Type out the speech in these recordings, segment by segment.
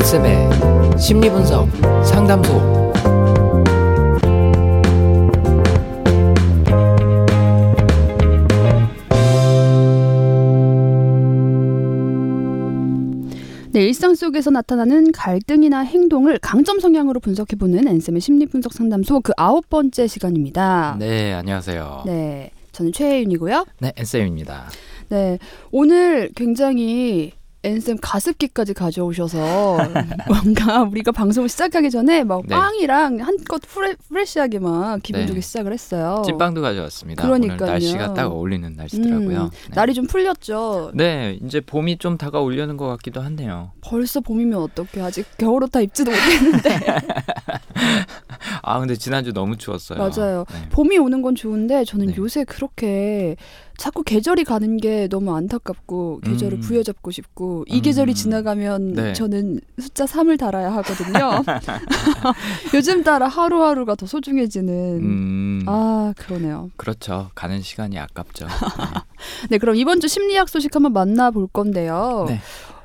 앤쌤의 심리분석 상담소. 네, 일상 속에서 나타나는 갈등이나 행동을 강점 성향으로 분석해보는 앤쌤의 심리분석 상담소 그 아홉 번째 시간입니다. 네, 안녕하세요. 네, 저는 최혜윤이고요. 네, 앤쌤입니다. 네, 오늘 굉장히 앤쌤 가습기까지 가져오셔서 뭔가 우리가 방송을 시작하기 전에 막 네. 빵이랑 한껏 프레, 프레시하게 막 기분 네. 좋게 시작을 했어요. 찐빵도 가져왔습니다. 그러니까요. 오늘 날씨가 딱 어울리는 날씨더라고요. 음, 네. 날이 좀 풀렸죠. 네, 이제 봄이 좀 다가오려는 것 같기도 하네요. 벌써 봄이면 어떡해. 아직 겨울옷 다 입지도 못했는데. 아, 근데 지난주 너무 추웠어요. 맞아요. 네. 봄이 오는 건 좋은데 저는 네. 요새 그렇게 자꾸 계절이 가는 게 너무 안타깝고 계절을 음. 부여잡고 싶고 이 음. 계절이 지나가면 네. 저는 숫자 3을 달아야 하거든요. 요즘 따라 하루하루가 더 소중해지는 음, 아 그러네요. 그렇죠. 가는 시간이 아깝죠. 네 그럼 이번 주 심리학 소식 한번 만나볼 건데요. 네.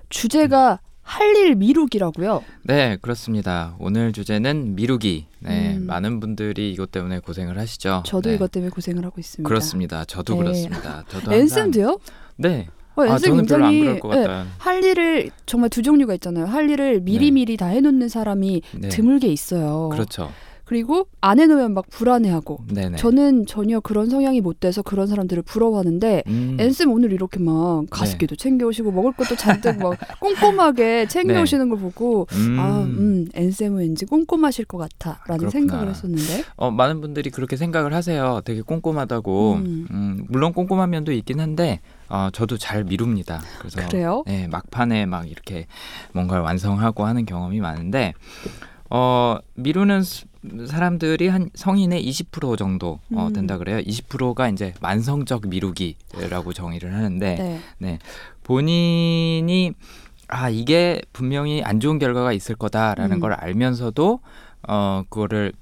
주제가 할 일 미루기라고요. 네, 그렇습니다. 오늘 주제는 미루기. 네, 음. 많은 분들이 이것 때문에 고생을 하시죠. 저도 네. 이것 때문에 고생을 하고 있습니다. 그렇습니다. 저도 네. 그렇습니다. 저도 앤쌤도요? 네. 어, 아, 저는 별로 안 굉장히 그럴 것 예, 같아요. 할 일을 정말 두 종류가 있잖아요. 할 일을 미리미리 다 해놓는 사람이 네. 드물게 있어요. 그렇죠. 그리고 안 해놓으면 막 불안해하고. 네네. 저는 전혀 그런 성향이 못 돼서 그런 사람들을 부러워하는데 음, 앤쌤 오늘 이렇게 막 가습기도 챙겨오시고 먹을 것도 잔뜩 막 꼼꼼하게 챙겨오시는 걸 보고 네. 음, 아, 음, 앤쌤은 왠지 꼼꼼하실 것 같아라는. 생각을 했었는데 어, 많은 분들이 그렇게 생각을 하세요. 되게 꼼꼼하다고. 음. 음, 물론 꼼꼼한 면도 있긴 한데 어, 저도 잘 미룹니다. 그래서 그래요? 네, 막판에 막 이렇게 뭔가를 완성하고 하는 경험이 많은데 어, 미루는 스- 사람들이 한 성인의 20% 정도 어, 음. 된다 그래요. 20%가 이제 만성적 미루기라고 정의를 하는데 네. 본인이 아 이게 분명히 안 좋은 결과가 있을 거다라는 음. 걸 알면서도 어 그거를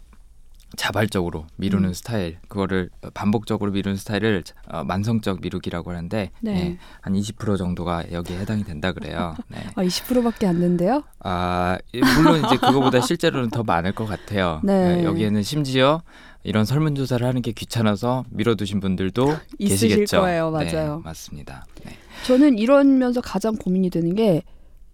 자발적으로 미루는 음. 스타일 그거를 반복적으로 미루는 스타일을 어, 만성적 미루기라고 하는데 네. 네, 한20% 정도가 여기에 해당이 된다 그래요. 네. 아, 20%밖에 안 된대요? 아 예, 물론 이제 그거보다 실제로는 더 많을 것 같아요. 네. 네, 여기에는 심지어 이런 설문조사를 하는 게 귀찮아서 미뤄두신 분들도 있으실 계시겠죠. 거예요. 네, 맞아요. 맞습니다. 네. 저는 이러면서 가장 고민이 되는 게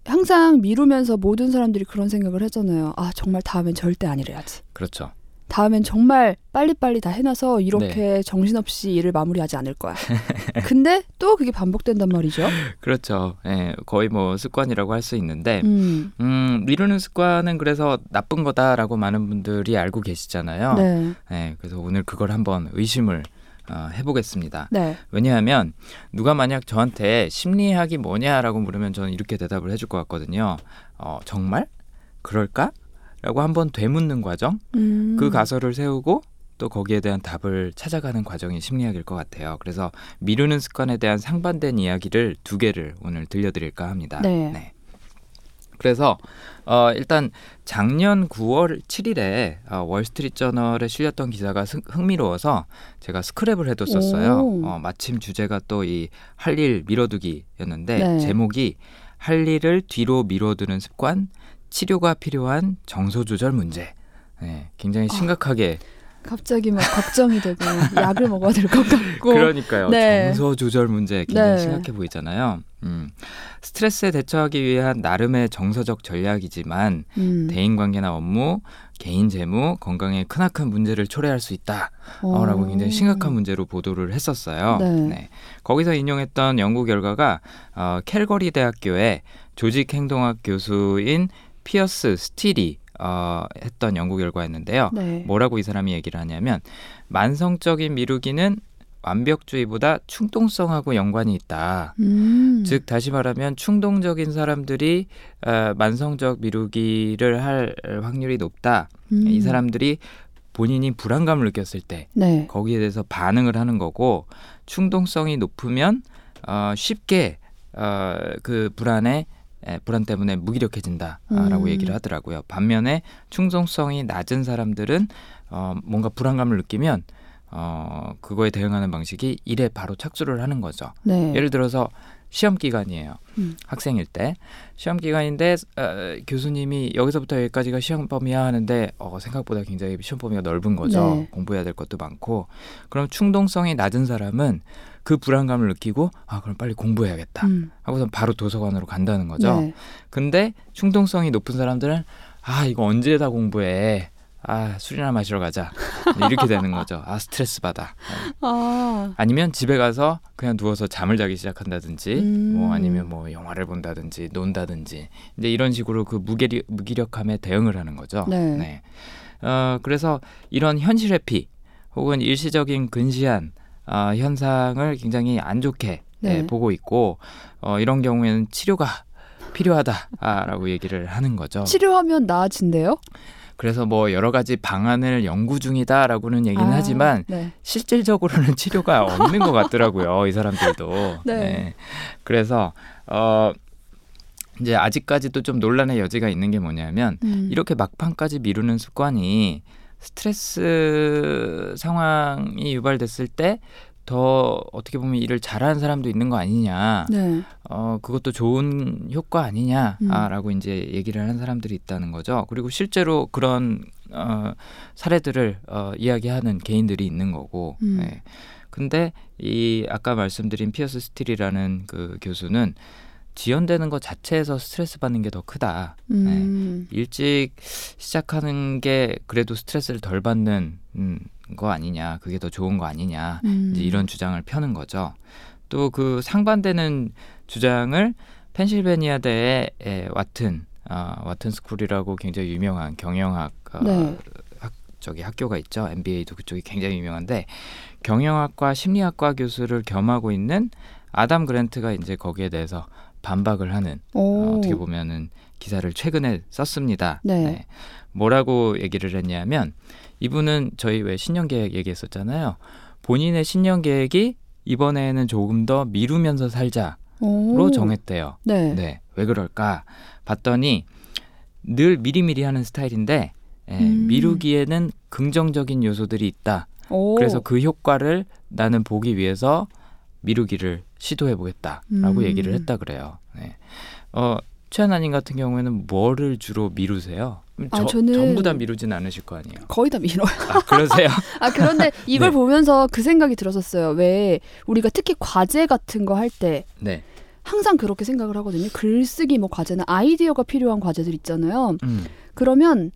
항상 미루면서 모든 사람들이 그런 생각을 하잖아요. 아 정말 다음엔 절대 안 이래야지. 그렇죠. 다음엔 정말 빨리빨리 다 해놔서 이렇게 네. 정신없이 일을 마무리하지 않을 거야. 근데 또 그게 반복된단 말이죠. 그렇죠. 예, 거의 뭐 습관이라고 할 수 있는데, 음, 음, 미루는 습관은 그래서 나쁜 거다라고 많은 분들이 알고 계시잖아요. 네, 예, 그래서 오늘 그걸 한번 의심을 어, 해보겠습니다. 네, 왜냐하면 누가 만약 저한테 심리학이 뭐냐라고 물으면 저는 이렇게 대답을 해줄 것 같거든요. 어, 정말? 그럴까? 라고 한번 되묻는 과정, 음, 그 가설을 세우고 또 거기에 대한 답을 찾아가는 과정이 심리학일 것 같아요. 그래서 미루는 습관에 대한 상반된 이야기를 두 개를 오늘 들려드릴까 합니다. 네. 그래서 어, 일단 작년 9월 7일에 어, 월스트리트 저널에 실렸던 기사가 승- 흥미로워서 제가 스크랩을 해뒀었어요. 오. 어, 마침 주제가 또 이 할 일 미뤄두기였는데 네. 제목이 할 일을 뒤로 미뤄두는 습관 치료가 필요한 정서 조절 문제. 네, 굉장히 아. 심각하게 갑자기 막 걱정이 되고 약을 먹어야 될 것 같고. 그러니까요. 네. 정서 조절 문제 굉장히 네. 심각해 보이잖아요. 음. 스트레스에 대처하기 위한 나름의 정서적 전략이지만 음, 대인 관계나 업무, 개인 재무, 건강에 크나큰 문제를 초래할 수 있다. 어. 라고 굉장히 심각한 문제로 보도를 했었어요. 네. 거기서 인용했던 연구 결과가 어, 캘거리 대학교의 조직행동학 교수인 피어스 스틸이 어, 했던 연구 결과였는데요. 네. 뭐라고 이 사람이 얘기를 하냐면 만성적인 미루기는 완벽주의보다 충동성하고 연관이 있다. 음, 즉 다시 말하면 충동적인 사람들이 어, 만성적 미루기를 할 확률이 높다. 음, 이 사람들이 본인이 불안감을 느꼈을 때 네. 거기에 대해서 반응을 하는 거고 충동성이 높으면 어, 쉽게 어, 그 불안에 에, 불안 때문에 무기력해진다라고 음. 얘기를 하더라고요. 반면에 충동성이 낮은 사람들은 어, 뭔가 불안감을 느끼면 어, 그거에 대응하는 방식이 일에 바로 착수를 하는 거죠. 네. 예를 들어서 시험 기간이에요. 음. 학생일 때 시험 기간인데 어, 교수님이 여기서부터 여기까지가 시험 범위야 하는데 어, 생각보다 굉장히 시험 범위가 넓은 거죠. 네. 공부해야 될 것도 많고 그럼 충동성이 낮은 사람은 그 불안감을 느끼고 아 그럼 빨리 공부해야겠다 음. 하고서 바로 도서관으로 간다는 거죠. 네. 근데 충동성이 높은 사람들은 아 이거 언제 다 공부해 아 술이나 마시러 가자 이렇게 되는 거죠. 아 스트레스 받아. 아. 아니면 집에 가서 그냥 누워서 잠을 자기 시작한다든지 음. 뭐 아니면 뭐 영화를 본다든지 논다든지 이제 이런 식으로 그 무기력, 무기력함에 대응을 하는 거죠. 네. 어 그래서 이런 현실 회피 혹은 일시적인 근시안 어, 현상을 굉장히 안 좋게 네. 예, 보고 있고 어, 이런 경우에는 치료가 필요하다라고 얘기를 하는 거죠. 치료하면 나아진대요? 그래서 뭐 여러 가지 방안을 연구 중이다라고는 얘기는 아, 하지만 네. 실질적으로는 치료가 없는 것 같더라고요. 이 사람들도. 네. 그래서 어 이제 아직까지도 좀 논란의 여지가 있는 게 뭐냐면 음. 이렇게 막판까지 미루는 습관이 스트레스 상황이 유발됐을 때 더 어떻게 보면 일을 잘하는 사람도 있는 거 아니냐. 네. 어 그것도 좋은 효과 음. 아니냐라고 이제 얘기를 하는 사람들이 있다는 거죠. 그리고 실제로 그런 어 사례들을 어 이야기하는 개인들이 있는 거고. 음. 네. 근데 이 아까 말씀드린 피어스 스틸이라는 그 교수는 지연되는 것 자체에서 스트레스 받는 게 더 크다. 음. 일찍 시작하는 게 그래도 스트레스를 덜 받는 음, 거 아니냐. 그게 더 좋은 거 아니냐. 음. 이제 이런 주장을 펴는 거죠. 또 그 상반되는 주장을 펜실베니아 대의 에, 와튼 아, 와튼 스쿨이라고 굉장히 유명한 경영학 어, 네. 학, 저기 학교가 있죠. MBA도 그쪽이 굉장히 유명한데 경영학과 심리학과 교수를 겸하고 있는 아담 그랜트가 이제 거기에 대해서 반박을 하는 어, 오. 어떻게 보면은 기사를 최근에 썼습니다. 네. 뭐라고 얘기를 했냐면 이분은 저희 왜 신년 계획 얘기했었잖아요. 본인의 신년 계획이 이번에는 조금 더 미루면서 살자로 오. 정했대요. 네. 네, 왜 그럴까? 봤더니 늘 미리미리 하는 스타일인데 예, 음. 미루기에는 긍정적인 요소들이 있다. 오. 그래서 그 효과를 나는 보기 위해서 미루기를 시도해 보겠다라고 음. 얘기를 했다 그래요. 네. 어, 최하나님 같은 경우에는 뭐를 주로 미루세요? 아, 저, 저는- 전부 다 미루진 않으실 거 아니에요. 거의 다 밀어요. 아, 그러세요? 아 그런데 이걸 네. 보면서 그 생각이 들었었어요. 왜 우리가 특히 과제 같은 거 할때 네. 항상 그렇게 생각을 하거든요. 글쓰기 뭐 과제나 아이디어가 필요한 과제들 있잖아요. 음, 그러면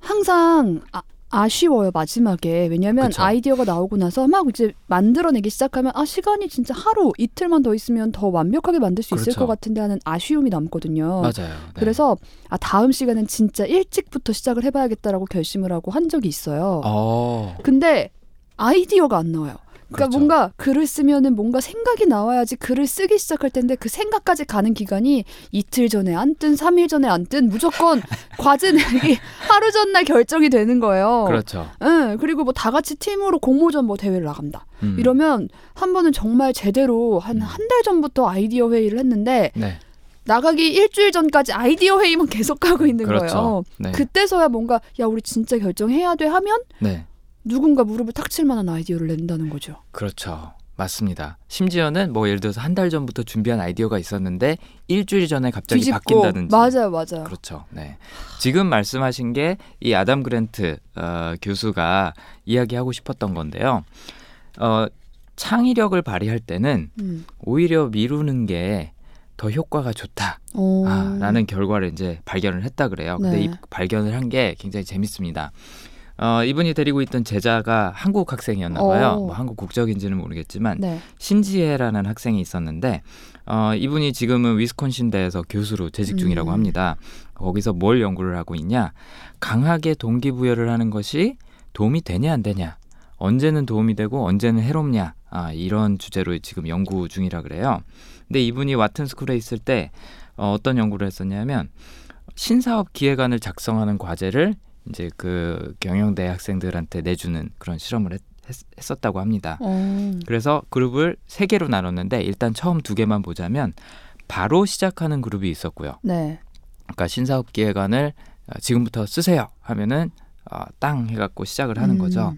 항상 아, 아쉬워요 마지막에 왜냐하면 그쵸. 아이디어가 나오고 나서 막 이제 만들어내기 시작하면 아 시간이 진짜 하루 이틀만 더 있으면 더 완벽하게 만들 수 있을 그렇죠. 것 같은데 하는 아쉬움이 남거든요. 맞아요. 네. 그래서 아 다음 시간은 진짜 일찍부터 시작을 해봐야겠다라고 결심을 하고 한 적이 있어요. 어, 근데 아이디어가 안 나와요. 그러니까 그렇죠. 뭔가 글을 쓰면은 뭔가 생각이 나와야지 글을 쓰기 시작할 텐데 그 생각까지 가는 기간이 이틀 전에 안 뜬, 삼일 전에 안 뜬, 무조건 과제 내기 하루 전날 결정이 되는 거예요. 그렇죠. 응, 그리고 뭐 다 같이 팀으로 공모전 뭐 대회를 나간다. 음, 이러면 한 번은 정말 제대로 한 음. 한달 전부터 아이디어 회의를 했는데 네, 나가기 일주일 전까지 아이디어 회의만 계속하고 있는 그렇죠. 거예요. 네, 그때서야 뭔가 야 우리 진짜 결정해야 돼 하면 네, 누군가 무릎을 탁 칠 만한 아이디어를 낸다는 거죠. 그렇죠. 맞습니다. 심지어는 뭐 예를 들어서 한 달 전부터 준비한 아이디어가 있었는데 일주일 전에 갑자기 뒤집고 바뀐다든지. 맞아요, 맞아요. 그렇죠. 네. 지금 말씀하신 게 이 아담 그랜트 어, 교수가 이야기하고 싶었던 건데요. 어, 창의력을 발휘할 때는 음. 오히려 미루는 게 더 효과가 좋다. 오. 아, 라는 결과를 이제 발견을 했다 그래요. 근데 네. 이 발견을 한 게 굉장히 재밌습니다. 어, 이분이 데리고 있던 제자가 한국 학생이었나 봐요. 오. 뭐 한국 국적인지는 모르겠지만 네. 신지혜라는 학생이 있었는데 어, 이분이 지금은 위스콘신대에서 교수로 재직 중이라고 음. 합니다. 거기서 뭘 연구를 하고 있냐? 강하게 동기부여를 하는 것이 도움이 되냐 안 되냐? 언제는 도움이 되고 언제는 해롭냐? 아, 이런 주제로 지금 연구 중이라 그래요. 근데 이분이 와튼 스쿨에 있을 때 어, 어떤 연구를 했었냐면 신사업 기획안을 작성하는 과제를 이제 그 경영대 학생들한테 내주는 그런 실험을 했, 했, 었다고 합니다. 어. 그래서 그룹을 세 개로 나눴는데 일단 처음 두 개만 보자면 바로 시작하는 그룹이 있었고요. 네. 그러니까 신사업 기획안을 어, 지금부터 쓰세요 하면은 어, 땅 해갖고 시작을 하는 음. 거죠.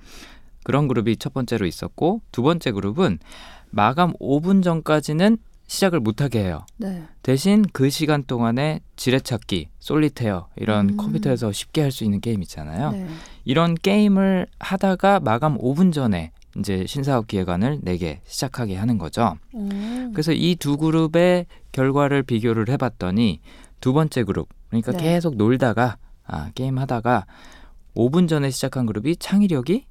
그런 그룹이 첫 번째로 있었고 두 번째 그룹은 마감 5분 전까지는 시작을 못하게 해요. 네. 대신 그 시간 동안에 지뢰찾기, 솔리테어 이런 음. 컴퓨터에서 쉽게 할 수 있는 게임 있잖아요. 네. 이런 게임을 하다가 마감 5분 전에 이제 신사업 기획안을 내게 시작하게 하는 거죠. 오. 그래서 이 두 그룹의 결과를 비교를 해봤더니 두 번째 그룹 그러니까 네. 계속 놀다가 아, 게임 하다가 5분 전에 시작한 그룹이 창의력이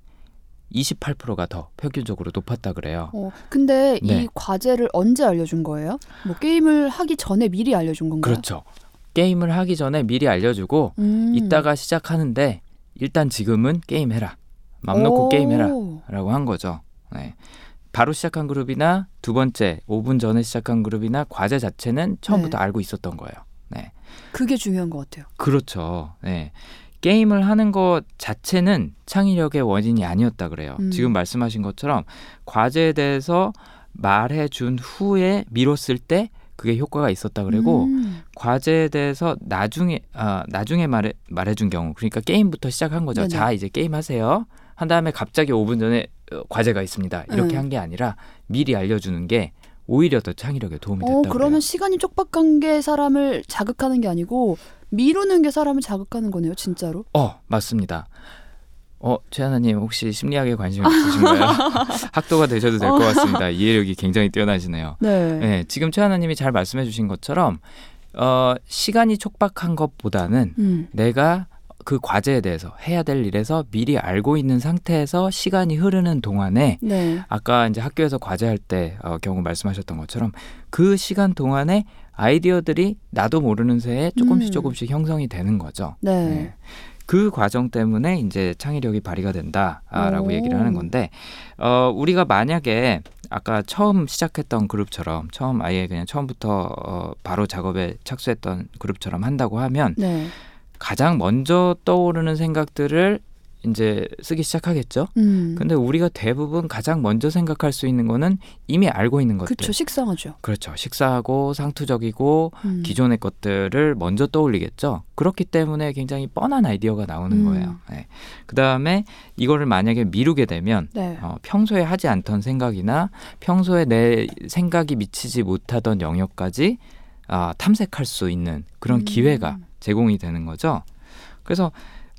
28%가 더 평균적으로 높았다 그래요. 어, 근데 네. 이 과제를 언제 알려준 거예요? 뭐 게임을 하기 전에 미리 알려준 건가요? 그렇죠. 게임을 하기 전에 미리 알려주고 음. 이따가 시작하는데 일단 지금은 게임해라. 맘 놓고 오. 게임해라라고 한 거죠. 네. 바로 시작한 그룹이나 두 번째 5분 전에 시작한 그룹이나 과제 자체는 처음부터 네. 알고 있었던 거예요. 네. 그게 중요한 것 같아요. 그렇죠. 네. 게임을 하는 것 자체는 창의력의 원인이 아니었다 그래요. 음. 지금 말씀하신 것처럼 과제에 대해서 말해 준 후에 미뤘을 때 그게 효과가 있었다 그리고 음. 과제에 대해서 나중에 아 나중에 말해 말해 준 경우 그러니까 게임부터 시작한 거죠. 네네. 자 이제 게임 하세요. 한 다음에 갑자기 5분 전에 어, 과제가 있습니다. 이렇게 음. 한게 아니라 미리 알려 주는 게 오히려 더 창의력에 도움이 됐다 어, 그래요. 그러면 시간이 촉박한 게 사람을 자극하는 게 아니고 미루는 게 사람을 자극하는 거네요, 진짜로. 어 맞습니다. 어 최하나님 혹시 심리학에 관심 있으신가요? 학도가 되셔도 될 것 같습니다. 이해력이 굉장히 뛰어나시네요. 네. 네, 지금 최하나님이 잘 말씀해주신 것처럼 어, 시간이 촉박한 것보다는 음. 내가 그 과제에 대해서 해야 될 일에서 미리 알고 있는 상태에서 시간이 흐르는 동안에 네. 아까 이제 학교에서 과제할 때 어, 경우 말씀하셨던 것처럼 그 시간 동안에 아이디어들이 나도 모르는 새에 조금씩 음. 조금씩 형성이 되는 거죠. 네. 네. 그 과정 때문에 이제 창의력이 발휘가 된다라고 오. 얘기를 하는 건데 어 우리가 만약에 아까 처음 시작했던 그룹처럼 처음 아예 그냥 처음부터 어 바로 작업에 착수했던 그룹처럼 한다고 하면 네. 가장 먼저 떠오르는 생각들을 이제 쓰기 시작하겠죠. 음. 근데 우리가 대부분 가장 먼저 생각할 수 있는 거는 이미 알고 있는 것들. 그쵸, 식상하죠. 그렇죠. 식사하고 상투적이고 음. 기존의 것들을 먼저 떠올리겠죠. 그렇기 때문에 굉장히 뻔한 아이디어가 나오는 음. 거예요. 네. 그 다음에 이거를 만약에 미루게 되면 네. 어, 평소에 하지 않던 생각이나 평소에 내 생각이 미치지 못하던 영역까지 아, 탐색할 수 있는 그런 음. 기회가 제공이 되는 거죠. 그래서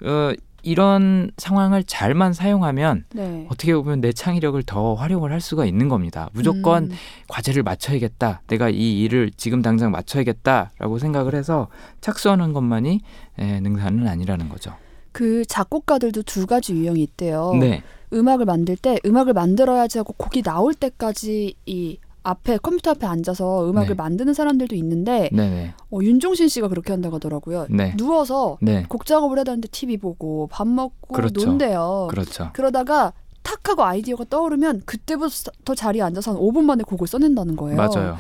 어, 이런 상황을 잘만 사용하면 네. 어떻게 보면 내 창의력을 더 활용을 할 수가 있는 겁니다. 무조건 음. 과제를 맞춰야겠다. 내가 이 일을 지금 당장 맞춰야겠다라고 생각을 해서 착수하는 것만이 에, 능사는 아니라는 거죠. 그 작곡가들도 두 가지 유형이 있대요. 네, 음악을 만들 때 음악을 만들어야지 하고 곡이 나올 때까지 이 앞에 컴퓨터 앞에 앉아서 음악을 네. 만드는 사람들도 있는데 네, 네, 어, 윤종신 씨가 그렇게 한다고 하더라고요. 네, 누워서 네, 곡 작업을 해야 되는데 TV 보고 밥 먹고 그렇죠. 논대요. 그렇죠. 그러다가 탁 하고 아이디어가 떠오르면 그때부터 자리에 앉아서 한 5분 만에 곡을 써낸다는 거예요. 맞아요.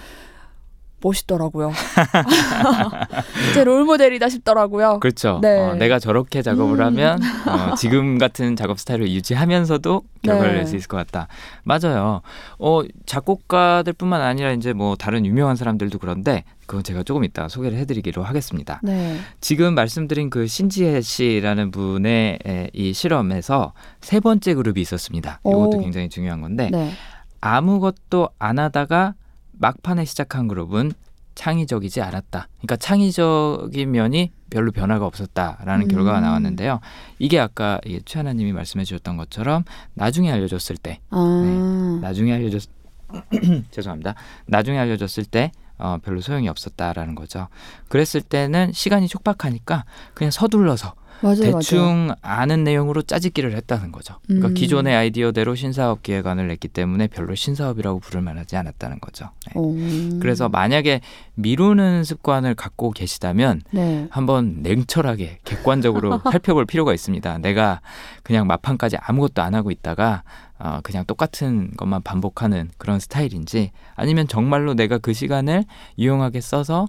멋있더라고요. 제 롤모델이다 싶더라고요. 그렇죠. 네. 어, 내가 저렇게 작업을 음. 하면 어, 지금 같은 작업 스타일을 유지하면서도 결과를 네. 낼수 있을 것 같다. 맞아요. 어, 작곡가들뿐만 아니라 이제 뭐 다른 유명한 사람들도 그런데 그건 제가 조금 이따 소개를 해드리기로 하겠습니다. 네. 지금 말씀드린 그 신지혜 씨라는 분의 에, 이 실험에서 세 번째 그룹이 있었습니다. 이것도 오. 굉장히 중요한 건데 네. 아무것도 안 하다가 막판에 시작한 그룹은 창의적이지 않았다. 그러니까 창의적인 면이 별로 변화가 없었다라는 음. 결과가 나왔는데요. 이게 아까 이 최하나님이 말씀해 주셨던 것처럼 나중에 알려줬을 때, 아. 나중에 알려줬 죄송합니다. 나중에 알려줬을 때 어, 별로 소용이 없었다라는 거죠. 그랬을 때는 시간이 촉박하니까 그냥 서둘러서 맞아요. 대충 아는 내용으로 짜집기를 했다는 거죠. 그러니까 음. 기존의 아이디어대로 신사업 기획안을 냈기 때문에 별로 신사업이라고 부를 만하지 않았다는 거죠. 네. 오. 그래서 만약에 미루는 습관을 갖고 계시다면 네. 한번 냉철하게 객관적으로 살펴볼 필요가 있습니다. 내가 그냥 마판까지 아무것도 안 하고 있다가 어, 그냥 똑같은 것만 반복하는 그런 스타일인지 아니면 정말로 내가 그 시간을 유용하게 써서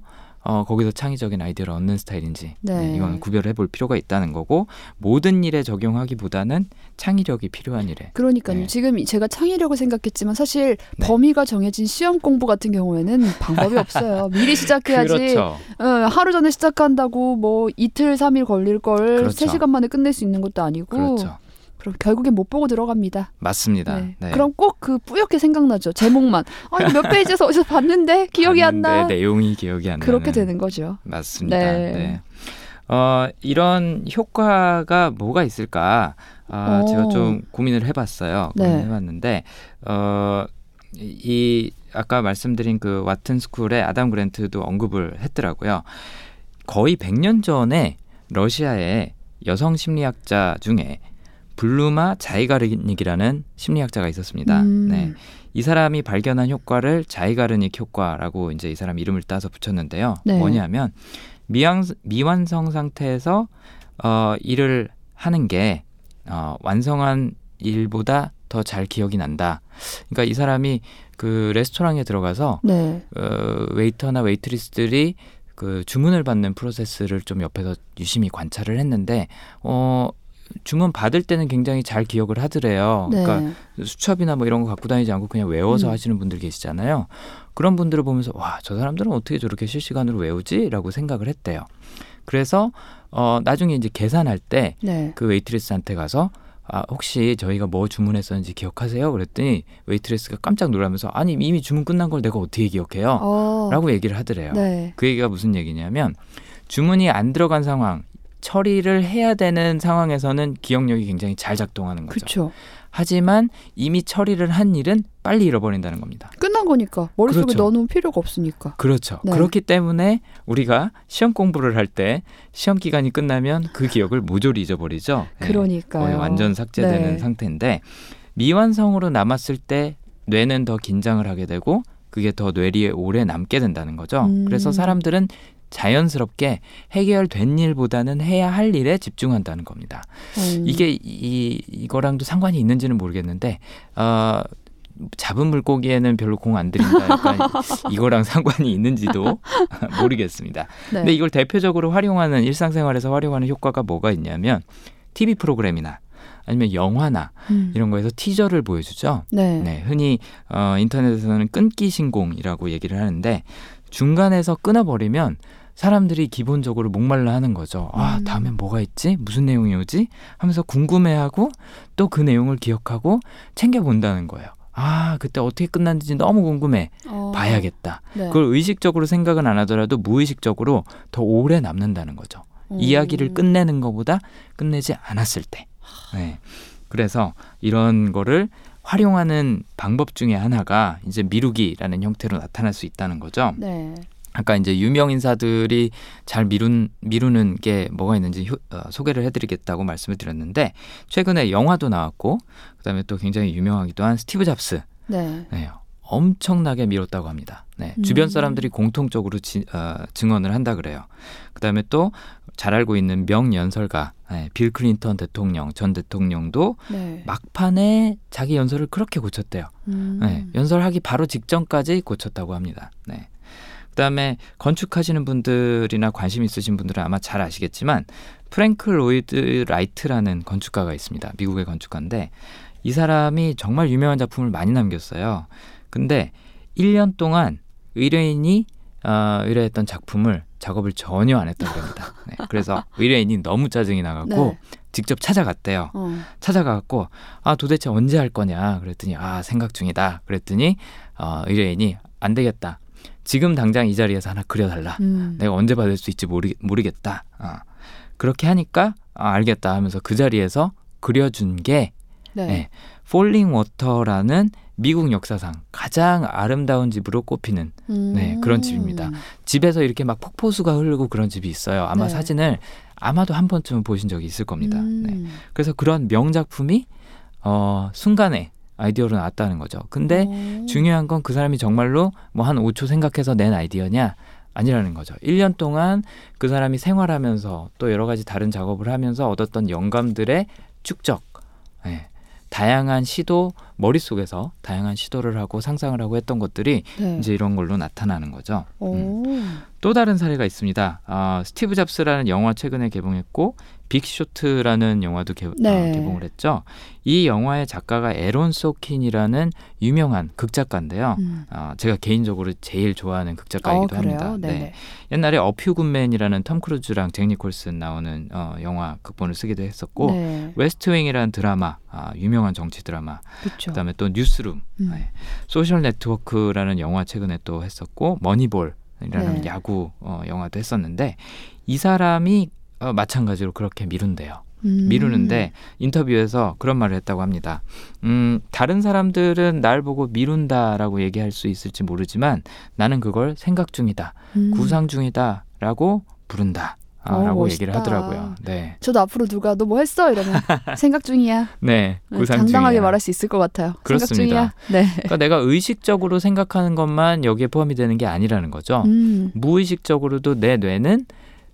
어, 거기서 창의적인 아이디어를 얻는 스타일인지 네. 네, 이건 구별해 볼 필요가 있다는 거고 모든 일에 적용하기보다는 창의력이 필요한 일에 그러니까요. 네. 지금 제가 창의력을 생각했지만 사실 네. 범위가 정해진 시험 공부 같은 경우에는 방법이 없어요. 미리 시작해야지. 그렇죠. 어, 하루 전에 시작한다고 뭐 이틀 삼일 걸릴 걸 그렇죠. 세 시간 만에 끝낼 수 있는 것도 아니고 그렇죠. 그럼 결국엔 못 보고 들어갑니다. 맞습니다. 네. 네. 그럼 꼭 그 뿌옇게 생각나죠. 제목만. 아, 이거 몇 페이지에서 어디서 봤는데 기억이 안 나. 내용이 기억이 안 그렇게 나는. 되는 거죠. 맞습니다. 네. 네. 어, 이런 효과가 뭐가 있을까? 아, 오. 제가 좀 고민을 해봤어요. 네. 고민해봤는데, 어, 이- 이 아까 말씀드린 그 와튼 스쿨의 아담 그랜트도 언급을 했더라고요. 거의 100년 전에 러시아의 여성 심리학자 중에 블루마 자이가르닉이라는 심리학자가 있었습니다. 음. 네. 이 사람이 발견한 효과를 자이가르닉 효과라고 이제 이 사람 이름을 따서 붙였는데요. 네. 뭐냐면 미완, 미완성 상태에서 어, 일을 하는 게 어, 완성한 일보다 더 잘 기억이 난다. 그러니까 이 사람이 그 레스토랑에 들어가서 네. 어, 웨이터나 웨이트리스들이 그 주문을 받는 프로세스를 좀 옆에서 유심히 관찰을 했는데 어 주문 받을 때는 굉장히 잘 기억을 하더래요. 네. 그러니까 수첩이나 뭐 이런 거 갖고 다니지 않고 그냥 외워서 음. 하시는 분들 계시잖아요. 그런 분들을 보면서 와, 저 사람들은 어떻게 저렇게 실시간으로 외우지?라고 생각을 했대요. 그래서 어 나중에 이제 계산할 때 네. 그 웨이트리스한테 가서 아 혹시 저희가 뭐 주문했었는지 기억하세요? 그랬더니 웨이트리스가 깜짝 놀라면서 아니 이미 주문 끝난 걸 내가 어떻게 기억해요? 어. 라고 얘기를 하더래요. 네. 그 얘기가 무슨 얘기냐면 주문이 안 들어간 상황 처리를 해야 되는 상황에서는 기억력이 굉장히 잘 작동하는 거죠. 그렇죠. 하지만 이미 처리를 한 일은 빨리 잃어버린다는 겁니다. 끝난 거니까 머릿속에 그렇죠. 넣어놓을 필요가 없으니까. 그렇죠. 네. 그렇기 때문에 우리가 시험 공부를 할 때 시험 기간이 끝나면 그 기억을 모조리 잊어버리죠. 네. 그러니까요. 거의 완전 삭제되는 네. 상태인데 미완성으로 남았을 때 뇌는 더 긴장을 하게 되고 그게 더 뇌리에 오래 남게 된다는 거죠. 음. 그래서 사람들은 자연스럽게 해결된 일보다는 해야 할 일에 집중한다는 겁니다. 음. 이게 이 이거랑도 상관이 있는지는 모르겠는데 어 잡은 물고기에는 별로 공 안 들인다. 약간 이거랑 상관이 있는지도 모르겠습니다. 네. 근데 이걸 대표적으로 활용하는 일상생활에서 활용하는 효과가 뭐가 있냐면 TV 프로그램이나 아니면 영화나 음. 이런 거에서 티저를 보여주죠. 네. 네, 흔히 어, 인터넷에서는 끊기 신공이라고 얘기를 하는데 중간에서 끊어버리면 사람들이 기본적으로 목말라 하는 거죠. 아, 음. 다음엔 뭐가 있지? 무슨 내용이 오지? 하면서 궁금해하고 또 그 내용을 기억하고 챙겨본다는 거예요. 아, 그때 어떻게 끝났는지 너무 궁금해. 어. 봐야겠다. 네. 그걸 의식적으로 생각은 안 하더라도 무의식적으로 더 오래 남는다는 거죠. 음. 이야기를 끝내는 것보다 끝내지 않았을 때. 네. 그래서 이런 거를 활용하는 방법 중에 하나가 이제 미루기라는 형태로 나타날 수 있다는 거죠. 네. 아까 이제 유명 인사들이 잘 미룬 미루는 게 뭐가 있는지 효- 어, 소개를 해드리겠다고 말씀을 드렸는데 최근에 영화도 나왔고 그다음에 또 굉장히 유명하기도 한 스티브 잡스 네. 네, 엄청나게 미뤘다고 합니다. 네, 음. 주변 사람들이 공통적으로 지, 어, 증언을 한다 그래요. 그다음에 또 잘 알고 있는 명연설가 네, 빌 클린턴 대통령 전 대통령도 네. 막판에 자기 연설을 그렇게 고쳤대요. 음. 네, 연설하기 바로 직전까지 고쳤다고 합니다. 네. 그다음에 건축하시는 분들이나 관심 있으신 분들은 아마 잘 아시겠지만 프랭크 로이드 라이트라는 건축가가 있습니다. 미국의 건축가인데 이 사람이 정말 유명한 작품을 많이 남겼어요. 근데 1년 동안 의뢰인이 어, 의뢰했던 작품을 작업을 전혀 안 했다고 합니다. 네, 그래서 의뢰인이 너무 짜증이 나갖고 네. 직접 찾아갔대요. 어. 찾아가갖고 아 도대체 언제 할 거냐 그랬더니 아 생각 중이다 그랬더니 어, 의뢰인이 안 되겠다 지금 당장 이 자리에서 하나 그려달라 음. 내가 언제 받을 수 있지 모르, 모르겠다 어. 그렇게 하니까 아, 알겠다 하면서 그 자리에서 그려준 게 네. 네. 폴링 워터라는 미국 역사상 가장 아름다운 집으로 꼽히는 음. 네, 그런 집입니다. 집에서 이렇게 막 폭포수가 흐르고 그런 집이 있어요 아마 네. 사진을 아마도 한 번쯤은 보신 적이 있을 겁니다 음. 네. 그래서 그런 명작품이 어, 순간에 아이디어로 나왔다는 거죠. 근데 어. 중요한 건 그 사람이 정말로 뭐 한 5초 생각해서 낸 아이디어냐 아니라는 거죠. 1년 동안 그 사람이 생활하면서 또 여러 가지 다른 작업을 하면서 얻었던 영감들의 축적, 예, 다양한 시도 머릿속에서 다양한 시도를 하고 상상을 하고 했던 것들이 네. 이제 이런 걸로 나타나는 거죠. 음. 오. 또 다른 사례가 있습니다. 아, 스티브 잡스라는 영화 최근에 개봉했고 빅쇼트라는 영화도 개, 네. 어, 개봉을 했죠. 이 영화의 작가가 에론 소킨이라는 유명한 극작가인데요. 음. 어, 제가 개인적으로 제일 좋아하는 어, 극작가이기도 그래요? 합니다. 네네. 네. 옛날에 어퓨굿맨이라는 톰 크루즈랑 잭 니콜슨 나오는 어, 영화 극본을 쓰기도 했었고 네. 웨스트윙이라는 드라마, 아, 유명한 정치 드라마, 그렇죠. 그다음에 또 뉴스룸, 음. 네. 소셜 네트워크라는 영화 최근에 또 했었고 머니볼 이라는 네. 야구 어, 영화도 했었는데 이 사람이 어, 마찬가지로 그렇게 미룬대요. 음. 미루는데 인터뷰에서 그런 말을 했다고 합니다. 음, 다른 사람들은 날 보고 미룬다라고 얘기할 수 있을지 모르지만 나는 그걸 생각 중이다, 음. 구상 중이다라고 부른다. 아, 어, 라고 멋있다. 얘기를 하더라고요. 네. 저도 앞으로 누가 너 뭐 했어 이러면 생각 중이야. 네. 구상 당당하게 중이야. 말할 수 있을 것 같아요. 그렇습니다. 생각 중이야. 네. 그러니까 내가 의식적으로 생각하는 것만 여기에 포함이 되는 게 아니라는 거죠. 음. 무의식적으로도 내 뇌는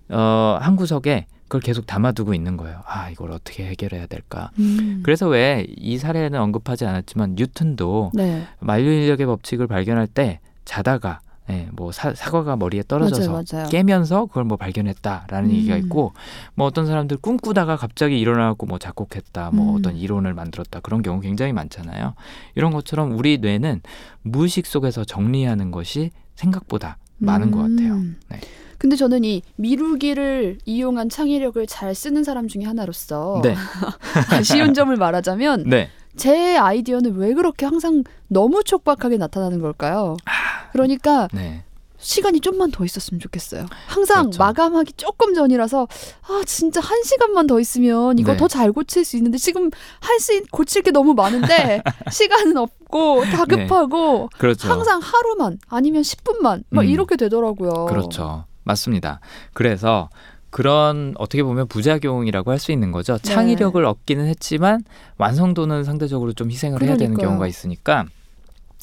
어, 한 구석에 그걸 계속 담아두고 있는 거예요. 아, 이걸 어떻게 해결해야 될까? 음. 그래서 왜 이 사례는 언급하지 않았지만 뉴턴도 네. 만유인력의 법칙을 발견할 때 자다가 예, 뭐 사, 사과가 머리에 떨어져서 맞아요, 맞아요. 깨면서 그걸 뭐 발견했다라는 음. 얘기가 있고 뭐 어떤 사람들 꿈꾸다가 갑자기 일어나고 뭐 작곡했다 뭐 음. 어떤 이론을 만들었다 그런 경우 굉장히 많잖아요 이런 것처럼 우리 뇌는 무의식 속에서 정리하는 것이 생각보다 많은 것 같아요 음. 네. 근데 저는 이 미루기를 이용한 창의력을 잘 쓰는 사람 중에 하나로서 네, 아쉬운 점을 말하자면 네, 제 아이디어는 왜 그렇게 항상 너무 촉박하게 나타나는 걸까요? 그러니까 네, 시간이 좀만 더 있었으면 좋겠어요. 항상 그렇죠. 마감하기 조금 전이라서 아 진짜 한 시간만 더 있으면 이거 네. 더잘 고칠 수 있는데 지금 할 수 고칠 게 너무 많은데 시간은 없고 다급하고 그렇죠 항상 하루만 아니면 10분만 막 음. 이렇게 되더라고요. 그렇죠 맞습니다 그래서 그런 어떻게 보면 부작용이라고 할 수 있는 거죠. 네. 창의력을 얻기는 했지만 완성도는 상대적으로 좀 희생을 해야 되는 그러니까요. 경우가 있으니까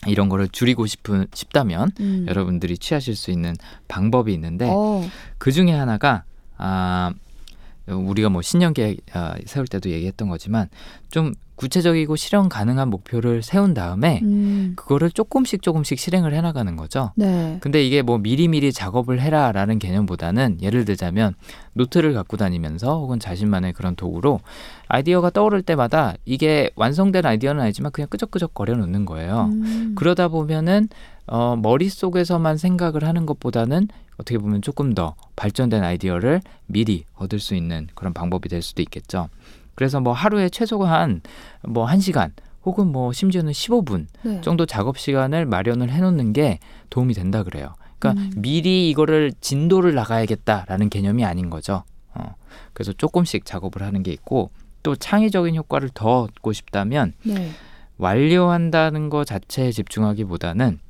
이런 거를 줄이고 싶은 싶다면 음. 여러분들이 취하실 수 있는 방법이 있는데 어, 그 중에 하나가 아 우리가 뭐 신년 계획 아, 세울 때도 얘기했던 거지만 좀 구체적이고 실현 가능한 목표를 세운 다음에 음, 그거를 조금씩 조금씩 실행을 해나가는 거죠. 네. 근데 이게 뭐 미리미리 작업을 해라라는 개념보다는 예를 들자면 노트를 갖고 다니면서 혹은 자신만의 그런 도구로 아이디어가 떠오를 때마다 이게 완성된 아이디어는 아니지만 그냥 끄적끄적 거려 놓는 거예요. 음, 그러다 보면은 어, 머릿속에서만 생각을 하는 것보다는 어떻게 보면 조금 더 발전된 아이디어를 미리 얻을 수 있는 그런 방법이 될 수도 있겠죠. 그래서 뭐 하루에 최소한 뭐 1시간 혹은 뭐 심지어는 15분 네. 정도 작업 시간을 마련을 해 놓는 게 도움이 된다 그래요. 그러니까 음. 미리 이거를 진도를 나가야겠다라는 개념이 아닌 거죠. 어, 그래서 조금씩 작업을 하는 게 있고 또 창의적인 효과를 더 얻고 싶다면 네. 완료한다는 것 자체에 집중하기보다는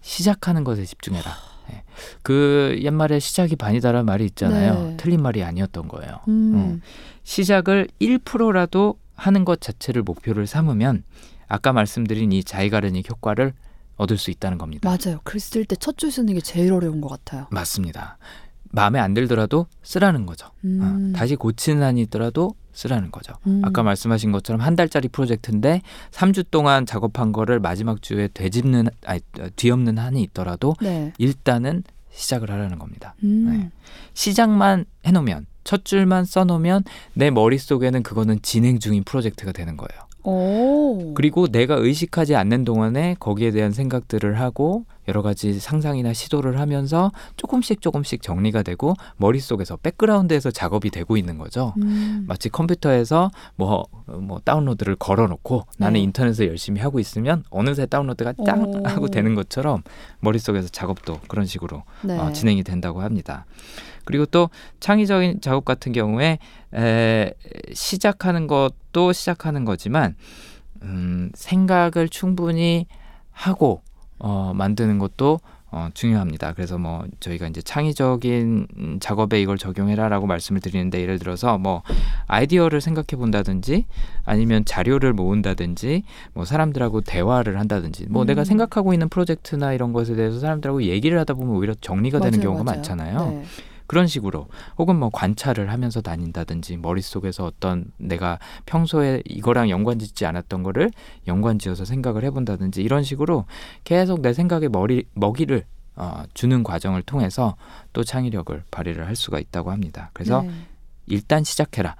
시작하는 것에 집중해라. 예. 그 옛말에 시작이 반이다라는 말이 있잖아요. 네. 틀린 말이 아니었던 거예요. 음, 시작을 1%라도 하는 것 자체를 목표를 삼으면 아까 말씀드린 이 자이가르닉 효과를 얻을 수 있다는 겁니다. 맞아요. 글 쓸 때 첫 줄 쓰는 게 제일 어려운 것 같아요. 맞습니다. 마음에 안 들더라도 쓰라는 거죠. 음, 어, 다시 고치는 한이 있더라도 쓰라는 거죠. 음. 아까 말씀하신 것처럼 한 달짜리 프로젝트인데 3주 동안 작업한 거를 마지막 주에 되짚는 아니 뒤엎는 한이 있더라도 네. 일단은 시작을 하라는 겁니다. 음, 네. 시작만 해놓으면 첫 줄만 써놓으면 내 머릿속에는 그거는 진행 중인 프로젝트가 되는 거예요. 오. 그리고 내가 의식하지 않는 동안에 거기에 대한 생각들을 하고 여러 가지 상상이나 시도를 하면서 조금씩 조금씩 정리가 되고 머릿속에서 백그라운드에서 작업이 되고 있는 거죠. 음, 마치 컴퓨터에서 뭐, 뭐 다운로드를 걸어놓고 나는 네. 인터넷을 열심히 하고 있으면 어느새 다운로드가 짱 오. 하고 되는 것처럼 머릿속에서 작업도 그런 식으로 네. 어, 진행이 된다고 합니다. 그리고 또 창의적인 작업 같은 경우에 에, 시작하는 것도 시작하는 거지만 음, 생각을 충분히 하고 어, 만드는 것도 어, 중요합니다. 그래서 뭐 저희가 이제 창의적인 음, 작업에 이걸 적용해라라고 말씀을 드리는데 예를 들어서 뭐 아이디어를 생각해 본다든지 아니면 자료를 모은다든지 뭐 사람들하고 대화를 한다든지 뭐 음. 내가 생각하고 있는 프로젝트나 이런 것에 대해서 사람들하고 얘기를 하다 보면 오히려 정리가 되는 맞아요, 경우가 맞아요. 많잖아요. 네. 그런 식으로 혹은 뭐 관찰을 하면서 다닌다든지 머릿속에서 어떤 내가 평소에 이거랑 연관 짓지 않았던 거를 연관 지어서 생각을 해본다든지 이런 식으로 계속 내 생각에 머리 먹이를 어, 주는 과정을 통해서 또 창의력을 발휘를 할 수가 있다고 합니다. 그래서 네. 일단 시작해라.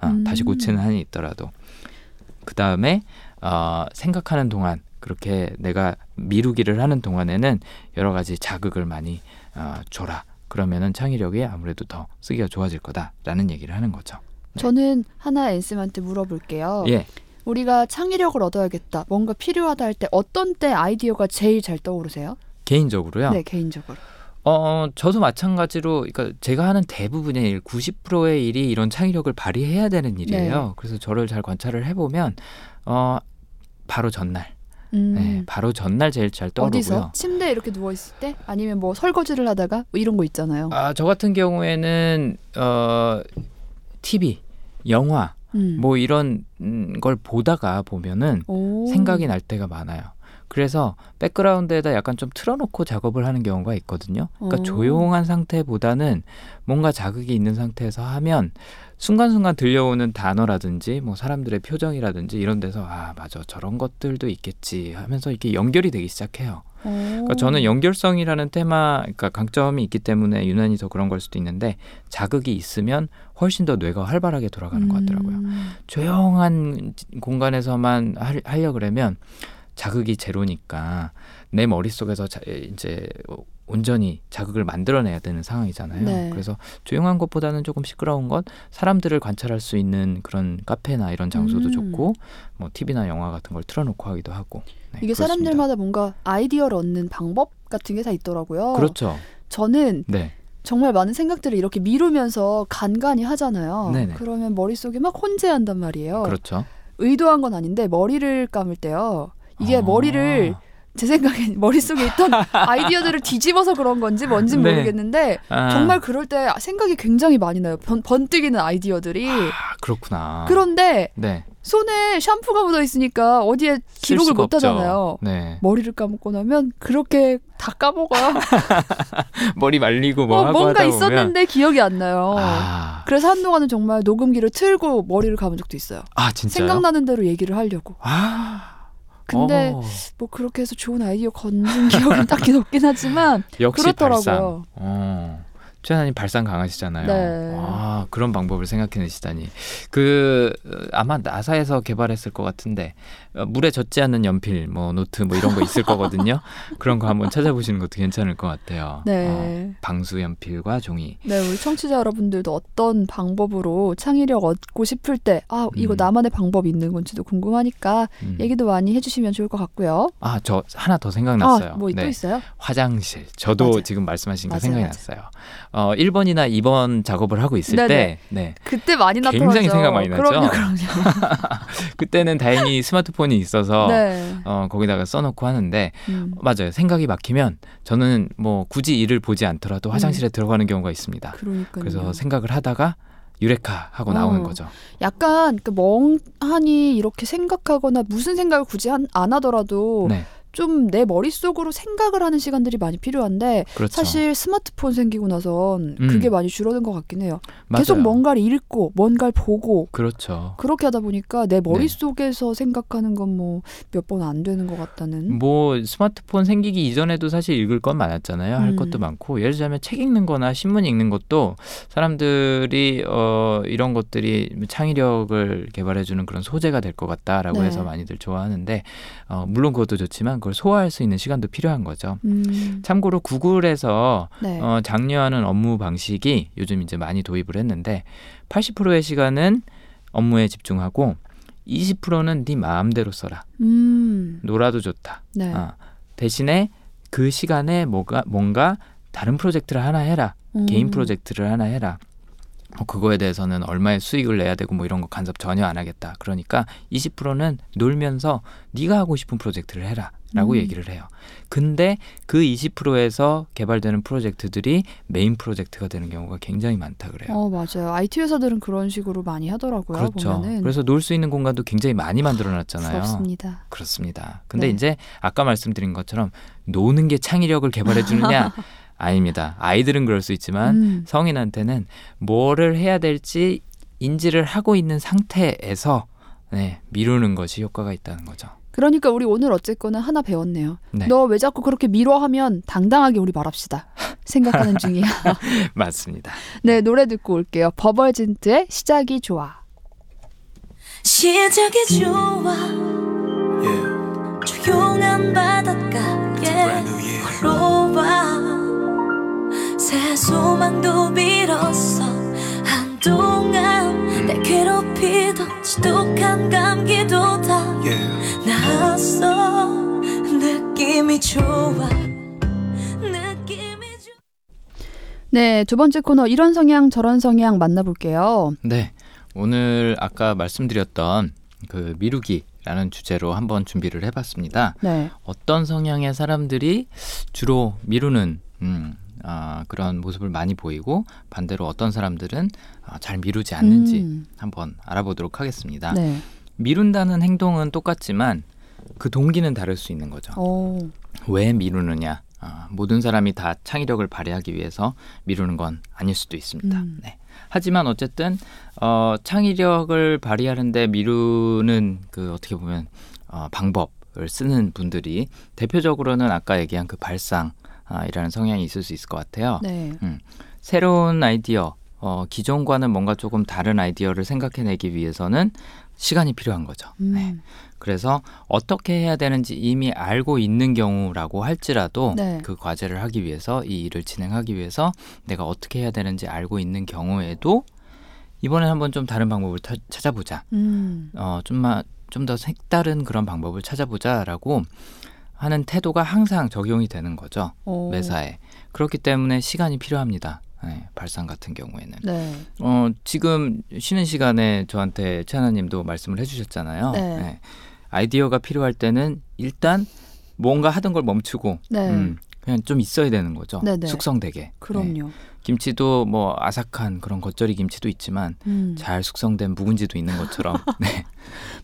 어, 음. 다시 고치는 한이 있더라도 그 다음에 어, 생각하는 동안 그렇게 내가 미루기를 하는 동안에는 여러 가지 자극을 많이 어, 줘라. 그러면은 창의력이 아무래도 더 쓰기가 좋아질 거다라는 얘기를 하는 거죠. 저는 하나 앤쌤한테 물어볼게요. 예. 우리가 창의력을 얻어야겠다. 뭔가 필요하다 할 때 어떤 때 아이디어가 제일 잘 떠오르세요? 개인적으로요. 네, 개인적으로. 어, 저도 마찬가지로, 그러니까 제가 하는 대부분의 일, 90%의 일이 이런 창의력을 발휘해야 되는 일이에요. 네. 그래서 저를 잘 관찰을 해보면, 어, 바로 전날, 음. 네, 바로 전날 제일 잘 떠오르고요. 어디서? 침대에 이렇게 누워 있을 때? 아니면 뭐 설거지를 하다가 뭐 이런 거 있잖아요. 아, 저 같은 경우에는 어, TV, 영화, 음. 뭐 이런 음, 걸 보다가 보면은 오. 생각이 날 때가 많아요. 그래서 백그라운드에다 약간 좀 틀어놓고 작업을 하는 경우가 있거든요. 그러니까 오. 조용한 상태보다는 뭔가 자극이 있는 상태에서 하면 순간순간 들려오는 단어라든지 뭐 사람들의 표정이라든지 이런 데서 아 맞아 저런 것들도 있겠지 하면서 이렇게 연결이 되기 시작해요. 오. 그러니까 저는 연결성이라는 테마, 그러니까 강점이 있기 때문에 유난히 더 그런 걸 수도 있는데 자극이 있으면 훨씬 더 뇌가 활발하게 돌아가는 것 같더라고요. 음. 조용한 공간에서만 할, 하려 그러면 자극이 제로니까 내 머릿속에서 자, 이제 온전히 자극을 만들어내야 되는 상황이잖아요. 네. 그래서 조용한 것보다는 조금 시끄러운 것, 사람들을 관찰할 수 있는 그런 카페나 이런 장소도 음. 좋고, 뭐 TV나 영화 같은 걸 틀어놓고 하기도 하고. 네, 이게 그렇습니다. 사람들마다 뭔가 아이디어를 얻는 방법 같은 게 다 있더라고요. 그렇죠. 저는 네. 정말 많은 생각들을 이렇게 미루면서 간간히 하잖아요. 네네. 그러면 머릿속에 막 혼재한단 말이에요. 그렇죠. 의도한 건 아닌데 머리를 감을 때요. 이게 아. 머리를 제 생각엔 머릿속에 있던 아이디어들을 뒤집어서 그런 건지 뭔지 네. 모르겠는데 아, 정말 그럴 때 생각이 굉장히 많이 나요. 번, 번뜩이는 아이디어들이. 아, 그렇구나. 그런데 네. 손에 샴푸가 묻어 있으니까 어디에 쓸 기록을 못. 하잖아요. 네. 머리를 감고 나면 그렇게 다 까먹어요. 머리 말리고 뭐 어, 뭔가 있었는데 기억이 안 나요. 아, 그래서 한동안은 정말 녹음기를 틀고 머리를 감은 적도 있어요. 아 진짜요? 생각나는 대로 얘기를 하려고. 아. 근데 어, 뭐 그렇게 해서 좋은 아이디어 건진 기억은 딱히 없긴 하지만 역시 그렇더라고요. 발상. 어. 최하나님 발상 강하시잖아요. 네. 아 그런 방법을 생각해내시다니. 그 어, 아마 나사에서 개발했을 것 같은데 어, 물에 젖지 않는 연필, 뭐 노트, 뭐 이런 거 있을 거거든요. 그런 거 한번 찾아보시는 것도 괜찮을 것 같아요. 네. 어, 방수 연필과 종이. 네, 우리 청취자 여러분들도 어떤 방법으로 창의력 얻고 싶을 때, 아, 이거 음. 나만의 방법이 있는 건지도 궁금하니까 음. 얘기도 많이 해주시면 좋을 것 같고요. 아, 저 하나 더 생각났어요. 아, 뭐또 네. 있어요? 화장실. 저도 맞아요. 지금 말씀하신 거 맞아요, 생각이 맞아요. 났어요. 어, 1번이나 2번 작업을 하고 있을 네네. 때, 네. 그때 많이 나타나죠. 굉장히 생각 많이 나죠? 그럼요, 그럼요. 그때는 다행히 스마트폰 이 있어서 네. 어, 거기다가 써놓고 하는데, 음, 맞아요. 생각이 막히면 저는 뭐 굳이 일을 보지 않더라도 음. 화장실에 들어가는 경우가 있습니다. 그러니까요. 그래서 생각을 하다가 유레카 하고 나오는 어. 거죠. 약간 그 멍하니 이렇게 생각하거나 무슨 생각을 굳이 한- 안 하더라도 네. 좀 내 머릿속으로 생각을 하는 시간들이 많이 필요한데 그렇죠. 사실 스마트폰 생기고 나선 음. 그게 많이 줄어든 것 같긴 해요. 맞아요. 계속 뭔가를 읽고 뭔가를 보고 그렇죠. 그렇게 하다 보니까 네. 내 머릿속에서 생각하는 건 뭐 몇 번 안 되는 것 같다는. 뭐 스마트폰 생기기 이전에도 사실 읽을 건 많았잖아요. 할 음. 것도 많고 예를 들자면 책 읽는 거나 신문 읽는 것도 사람들이 어 이런 것들이 창의력을 개발해 주는 그런 소재가 될 것 같다라고 네. 해서 많이들 좋아하는데 어 물론 그것도 좋지만 그걸 소화할 수 있는 시간도 필요한 거죠. 음, 참고로 구글에서 네. 어, 장려하는 업무 방식이 요즘 이제 많이 도입을 했는데 80%의 시간은 업무에 집중하고 20%는 네 마음대로 써라. 음, 놀아도 좋다. 네. 아, 대신에 그 시간에 뭐가 뭔가 다른 프로젝트를 하나 해라. 음. 개인 프로젝트를 하나 해라. 뭐 그거에 대해서는 얼마의 수익을 내야 되고 뭐 이런 거 간섭 전혀 안 하겠다. 그러니까 20%는 놀면서 네가 하고 싶은 프로젝트를 해라 라고 음. 얘기를 해요. 근데 그 20%에서 개발되는 프로젝트들이 메인 프로젝트가 되는 경우가 굉장히 많다 그래요. 어 맞아요. IT 회사들은 그런 식으로 많이 하더라고요. 그렇죠. 보면은. 그래서 놀 수 있는 공간도 굉장히 많이 만들어 놨잖아요. 부럽습니다. 그렇습니다. 근데 네. 이제 아까 말씀드린 것처럼 노는 게 창의력을 개발해 주느냐 아닙니다. 아이들은 그럴 수 있지만 음, 성인한테는 뭐를 해야 될지 인지를 하고 있는 상태에서 네, 미루는 것이 효과가 있다는 거죠. 그러니까 우리 오늘 어쨌거나 하나 배웠네요. 네. 너왜 자꾸 그렇게 미뤄하면 당당하게 우리 말합시다. 생각하는 중이야. 맞습니다. 네, 노래 듣고 올게요. 버벌진트의 시작이 좋아. 시작이 좋아 Yeah, 조용한 바닷가에 brand new year. 걸어와 새 소망도 빌었어 한동안 날 괴롭히던 지독한 감기도 다 Yeah, 나았어 느낌이 좋아 느낌이 좋아 네, 두 번째 코너 이런 성향 저런 성향 만나볼게요. 네. 오늘 아까 말씀드렸던 그 미루기라는 주제로 한번 준비를 해봤습니다. 네. 어떤 성향의 사람들이 주로 미루는 음, 아, 그런 모습을 많이 보이고 반대로 어떤 사람들은 아, 잘 미루지 않는지 음, 한번 알아보도록 하겠습니다. 네. 미룬다는 행동은 똑같지만 그 동기는 다를 수 있는 거죠. 오, 왜 미루느냐? 아, 모든 사람이 다 창의력을 발휘하기 위해서 미루는 건 아닐 수도 있습니다. 음. 네. 하지만 어쨌든 어, 창의력을 발휘하는데 미루는 그 어떻게 보면 어, 방법을 쓰는 분들이 대표적으로는 아까 얘기한 그 발상 아, 이라는 성향이 있을 수 있을 것 같아요. 네. 새로운 아이디어, 어, 기존과는 뭔가 조금 다른 아이디어를 생각해내기 위해서는 시간이 필요한 거죠. 음, 네. 그래서 어떻게 해야 되는지 이미 알고 있는 경우라고 할지라도 네. 그 과제를 하기 위해서 이 일을 진행하기 위해서 내가 어떻게 해야 되는지 알고 있는 경우에도 이번에 한번 좀 다른 방법을 타- 찾아보자. 음, 어, 좀만 좀 더 색다른 그런 방법을 찾아보자라고 하는 태도가 항상 적용이 되는 거죠. 오, 매사에. 그렇기 때문에 시간이 필요합니다. 네, 발상 같은 경우에는. 네. 어, 지금 쉬는 시간에 저한테 최하나님도 말씀을 해주셨잖아요. 네. 아이디어가 필요할 때는 일단 뭔가 하던 걸 멈추고 네. 음, 그냥 좀 있어야 되는 거죠. 네네. 숙성되게. 네. 그럼요. 김치도 뭐 아삭한 그런 겉절이 김치도 있지만 음. 잘 숙성된 묵은지도 있는 것처럼. 네.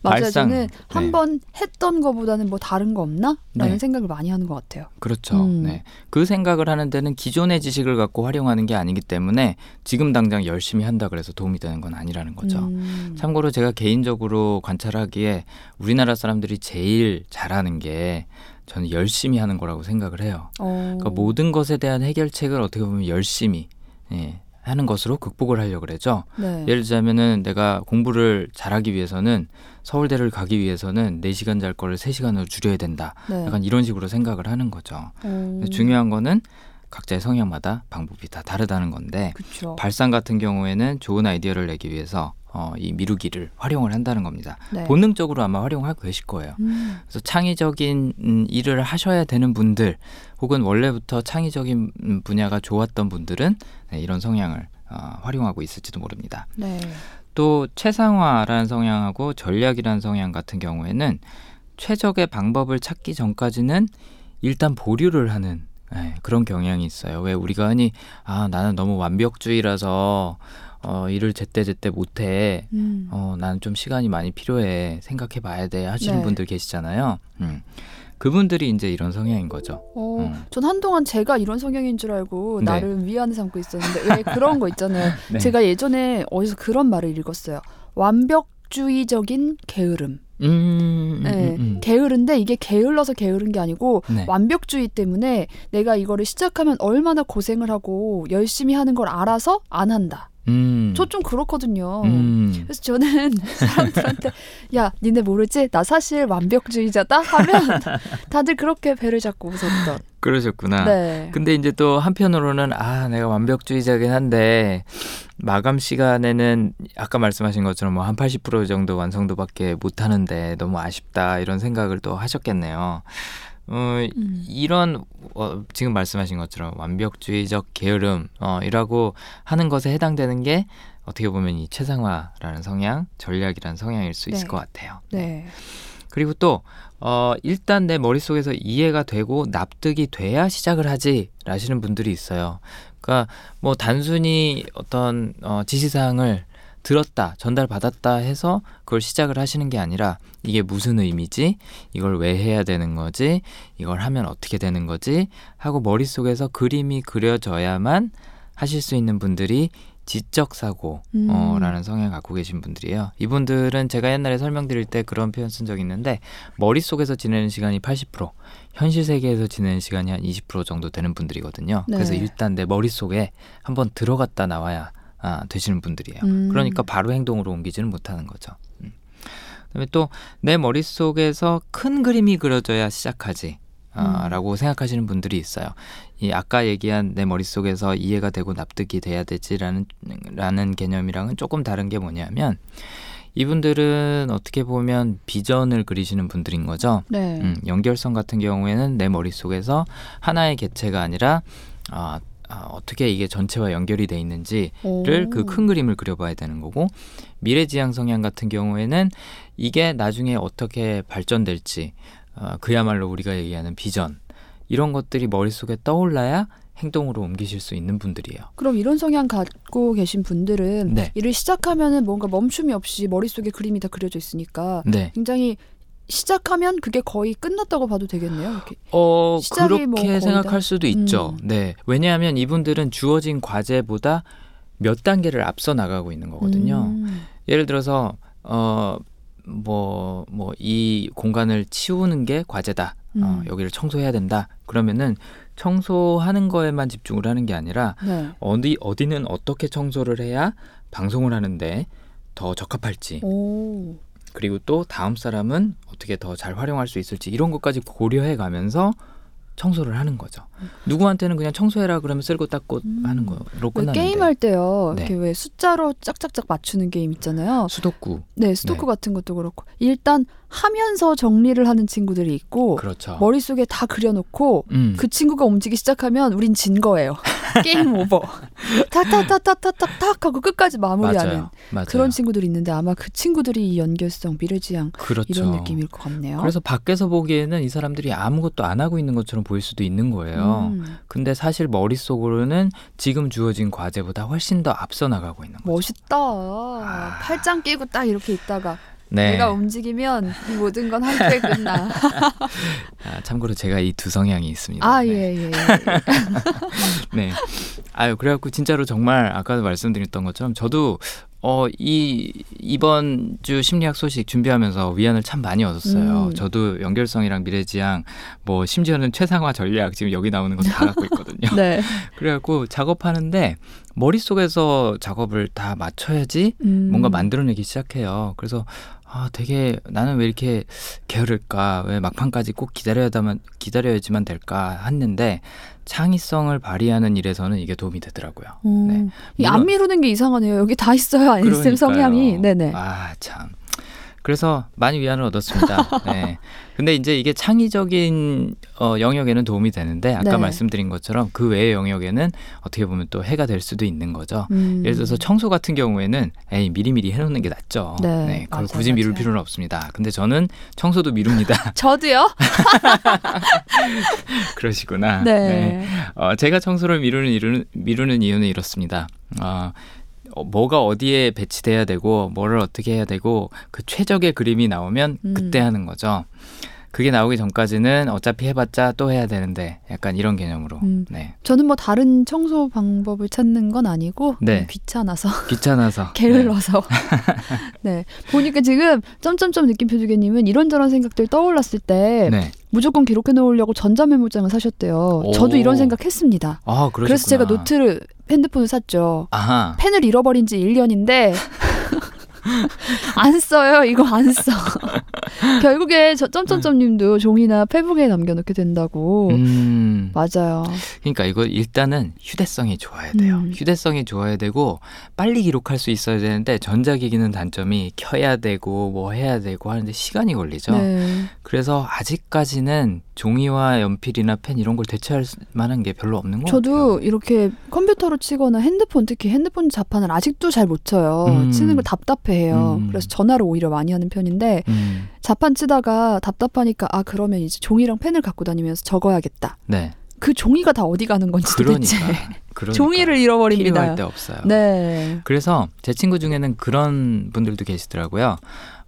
맞아요. 발상, 저는 네. 한번 했던 거보다는 뭐 다른 거 없나? 라는 네. 생각을 많이 하는 것 같아요. 그렇죠. 음. 네. 그 생각을 하는 데는 기존의 지식을 갖고 활용하는 게 아니기 때문에 지금 당장 열심히 한다 그래서 도움이 되는 건 아니라는 거죠. 음. 참고로 제가 개인적으로 관찰하기에 우리나라 사람들이 제일 잘하는 게 저는 열심히 하는 거라고 생각을 해요. 어. 그러니까 모든 것에 대한 해결책을 어떻게 보면 열심히 예, 하는 것으로 극복을 하려고 그러죠. 네. 예를 들자면은 내가 공부를 잘하기 위해서는 서울대를 가기 위해서는 4시간 잘 거를 3시간으로 줄여야 된다. 네. 약간 이런 식으로 생각을 하는 거죠. 어. 근데 중요한 거는 각자의 성향마다 방법이 다 다르다는 건데 그렇죠. 발상 같은 경우에는 좋은 아이디어를 내기 위해서 어, 이 미루기를 활용을 한다는 겁니다. 네. 본능적으로 아마 활용하고 계실 거예요. 음. 그래서 창의적인 음, 일을 하셔야 되는 분들 혹은 원래부터 창의적인 음, 분야가 좋았던 분들은 네, 이런 성향을 어, 활용하고 있을지도 모릅니다. 네. 또 최상화라는 성향하고 전략이라는 성향 같은 경우에는 최적의 방법을 찾기 전까지는 일단 보류를 하는 예, 그런 경향이 있어요. 왜 우리가 흔히 아 나는 너무 완벽주의라서 어, 일을 제때 제때 못해. 음. 어, 나는 좀 시간이 많이 필요해. 생각해 봐야 돼. 하시는 네. 분들 계시잖아요. 음. 그분들이 이제 이런 성향인 거죠. 어, 음. 전 한동안 제가 이런 성향인 줄 알고 네. 나름 위안을 삼고 있었는데 왜 그런 거 있잖아요. 네. 제가 예전에 어디서 그런 말을 읽었어요. 완벽주의적인 게으름. 음, 음, 네, 음, 음. 게으른데 이게 게을러서 게으른 게 아니고 네. 완벽주의 때문에 내가 이거를 시작하면 얼마나 고생을 하고 열심히 하는 걸 알아서 안 한다. 음. 저좀 그렇거든요. 음. 그래서 저는 사람들한테 야 니네 모르지 나 사실 완벽주의자다 하면 다들 그렇게 배를 잡고 웃었던. 그러셨구나. 네. 근데 이제 또 한편으로는 아 내가 완벽주의자긴 한데 마감 시간에는 아까 말씀하신 것처럼 뭐 한 80% 정도 완성도밖에 못 하는데 너무 아쉽다 이런 생각을 또 하셨겠네요. 어, 음. 이런 어, 지금 말씀하신 것처럼 완벽주의적 게으름 어, 이라고 하는 것에 해당되는 게 어떻게 보면 이 최상화라는 성향, 전략이라는 성향일 수 있을 네. 것 같아요. 네. 그리고 또 어, 일단 내 머릿속에서 이해가 되고 납득이 돼야 시작을 하지 라시는 분들이 있어요. 그러니까 뭐 단순히 어떤 어, 지시사항을 들었다, 전달받았다 해서 그걸 시작을 하시는 게 아니라 이게 무슨 의미지? 이걸 왜 해야 되는 거지? 이걸 하면 어떻게 되는 거지? 하고 머릿속에서 그림이 그려져야만 하실 수 있는 분들이 지적 사고라는 음. 성향을 갖고 계신 분들이에요. 이분들은 제가 옛날에 설명드릴 때 그런 표현 쓴 적 있는데 머릿속에서 지내는 시간이 80%, 현실 세계에서 지내는 시간이 한 20% 정도 되는 분들이거든요. 네. 그래서 일단 내 머릿속에 한번 들어갔다 나와야 아, 되시는 분들이에요. 음. 그러니까 바로 행동으로 옮기지는 못하는 거죠. 음. 그다음에 또 내 머릿속에서 큰 그림이 그려져야 시작하지. 아, 음. 라고 생각하시는 분들이 있어요. 이 아까 얘기한 내 머릿속에서 이해가 되고 납득이 돼야 되지라는 라는 개념이랑은 조금 다른 게 뭐냐면 이분들은 어떻게 보면 비전을 그리시는 분들인 거죠. 네. 음, 연결성 같은 경우에는 내 머릿속에서 하나의 개체가 아니라 아, 아, 어떻게 이게 전체와 연결이 돼 있는지를 오. 그큰 그림을 그려봐야 되는 거고 미래지향 성향 같은 경우에는 이게 나중에 어떻게 발전될지 어, 그야말로 우리가 얘기하는 비전 이런 것들이 머릿속에 떠올라야 행동으로 옮기실 수 있는 분들이에요. 그럼 이런 성향 갖고 계신 분들은 네. 일을 시작하면은 뭔가 멈춤이 없이 머릿속에 그림이 다 그려져 있으니까 네. 굉장히 시작하면 그게 거의 끝났다고 봐도 되겠네요. 이렇게. 어 시작이 그렇게 뭐 생각할 다- 수도 있죠. 음. 네. 왜냐하면 이분들은 주어진 과제보다 몇 단계를 앞서 나가고 있는 거거든요. 음. 예를 들어서 어, 어뭐뭐 이 공간을 치우는 게 과제다. 어, 음. 여기를 청소해야 된다. 그러면은 청소하는 거에만 집중을 하는 게 아니라 네. 어디 어디는 어떻게 청소를 해야 방송을 하는데 더 적합할지 오. 그리고 또 다음 사람은 어떻게 더 잘 활용할 수 있을지 이런 것까지 고려해 가면서 청소를 하는 거죠. 누구한테는 그냥 청소해라 그러면 쓸고 닦고 음. 하는 거로 왜 끝나는데 게임 할 때요. 네. 이렇게 왜 숫자로 짝짝짝 맞추는 게임 있잖아요. 스도쿠 네, 스도쿠 네. 같은 것도 그렇고 일단 하면서 정리를 하는 친구들이 있고 그렇죠. 머릿속에 다 그려놓고 음. 그 친구가 움직이기 시작하면 우린 진 거예요. game over. 탁탁탁탁탁탁탁 하고 끝까지 마무리하는 맞아요. 맞아요. 그런 친구들이 있는데 아마 그 친구들이 이 연결성, 미래지향 그렇죠. 이런 느낌일 것 같네요. 그래서 밖에서 보기에는 이 사람들이 아무것도 안 하고 있는 것처럼 보일 수도 있는 거예요. 음, 근데 사실 머릿속으로는 지금 주어진 과제보다 훨씬 더 앞서 나가고 있는 거죠. 멋있다. 팔짱 끼고 딱 이렇게 있다가 아. 네. 내가 움직이면 이 모든 건 함께 끝나. 아, 참고로 제가 이 두 성향이 있습니다. 아, 네. 예, 예. 네. 아유, 그래갖고 진짜로 정말 아까도 말씀드렸던 것처럼 저도 어, 이, 이번 주 심리학 소식 준비하면서 위안을 참 많이 얻었어요. 음. 저도 연결성이랑 미래지향, 뭐, 심지어는 최상화 전략, 지금 여기 나오는 거 다 갖고 있거든요. 네. 그래갖고 작업하는데 머릿속에서 작업을 다 맞춰야지 음. 뭔가 만들어내기 시작해요. 그래서 아 되게 나는 왜 이렇게 게으를까? 왜 막판까지 꼭 기다려야만 기다려야지만 될까 했는데 창의성을 발휘하는 일에서는 이게 도움이 되더라고요. 음. 네. 이안 미루는 게 이상하네요. 여기 다 있어요. 안쌤. 성향이. 네네. 아 참. 그래서 많이 위안을 얻었습니다. 네. 근데 이제 이게 창의적인 어, 영역에는 도움이 되는데 아까 네. 말씀드린 것처럼 그 외의 영역에는 어떻게 보면 또 해가 될 수도 있는 거죠. 음. 예를 들어서 청소 같은 경우에는 에이 미리미리 해놓는 게 낫죠. 네, 그걸 맞아요, 굳이 미룰 맞아요. 필요는 없습니다. 근데 저는 청소도 미룹니다. 저도요. 그러시구나. 네. 어, 제가 청소를 미루는, 이유는, 미루는 이유는 이렇습니다. 어, 어, 뭐가 어디에 배치돼야 되고 뭐를 어떻게 해야 되고 그 최적의 그림이 나오면 음. 그때 하는 거죠. 그게 나오기 전까지는 어차피 해봤자 또 해야 되는데 약간 이런 개념으로. 음. 네. 저는 뭐 다른 청소 방법을 찾는 건 아니고 네. 음, 귀찮아서 귀찮아서. 게을러서. 네. 보니까 지금 점점점 느낌표 주개님은 이런저런 생각들 떠올랐을 때 네. 네. 무조건 기록해 놓으려고 전자메모장을 사셨대요. 오. 저도 이런 생각했습니다. 아, 그러셨구나. 그래서 제가 노트를 핸드폰을 샀죠. 아하. 펜을 잃어버린 지 1년인데 안 써요. 이거 안 써. 결국에 저 점점점님도 종이나 페북에 남겨놓게 된다고. 음. 맞아요. 그러니까 이거 일단은 휴대성이 좋아야 돼요. 음. 휴대성이 좋아야 되고 빨리 기록할 수 있어야 되는데 전자기기는 단점이 켜야 되고 뭐 해야 되고 하는데 시간이 걸리죠. 네. 그래서 아직까지는 종이와 연필이나 펜 이런 걸 대체할 만한 게 별로 없는 것 저도 같아요. 이렇게 컴퓨터로 치거나 핸드폰 특히 핸드폰 자판을 아직도 잘 못 쳐요. 음. 치는 걸 답답해해요. 음. 그래서 전화로 오히려 많이 하는 편인데 음, 자판 치다가 답답하니까 아 그러면 이제 종이랑 펜을 갖고 다니면서 적어야겠다. 네. 그 종이가 다 어디 가는 건지 도대체 그러니까, 그러니까 종이를 잃어버립니다. 필요할 때 없어요. 네. 그래서 제 친구 중에는 그런 분들도 계시더라고요.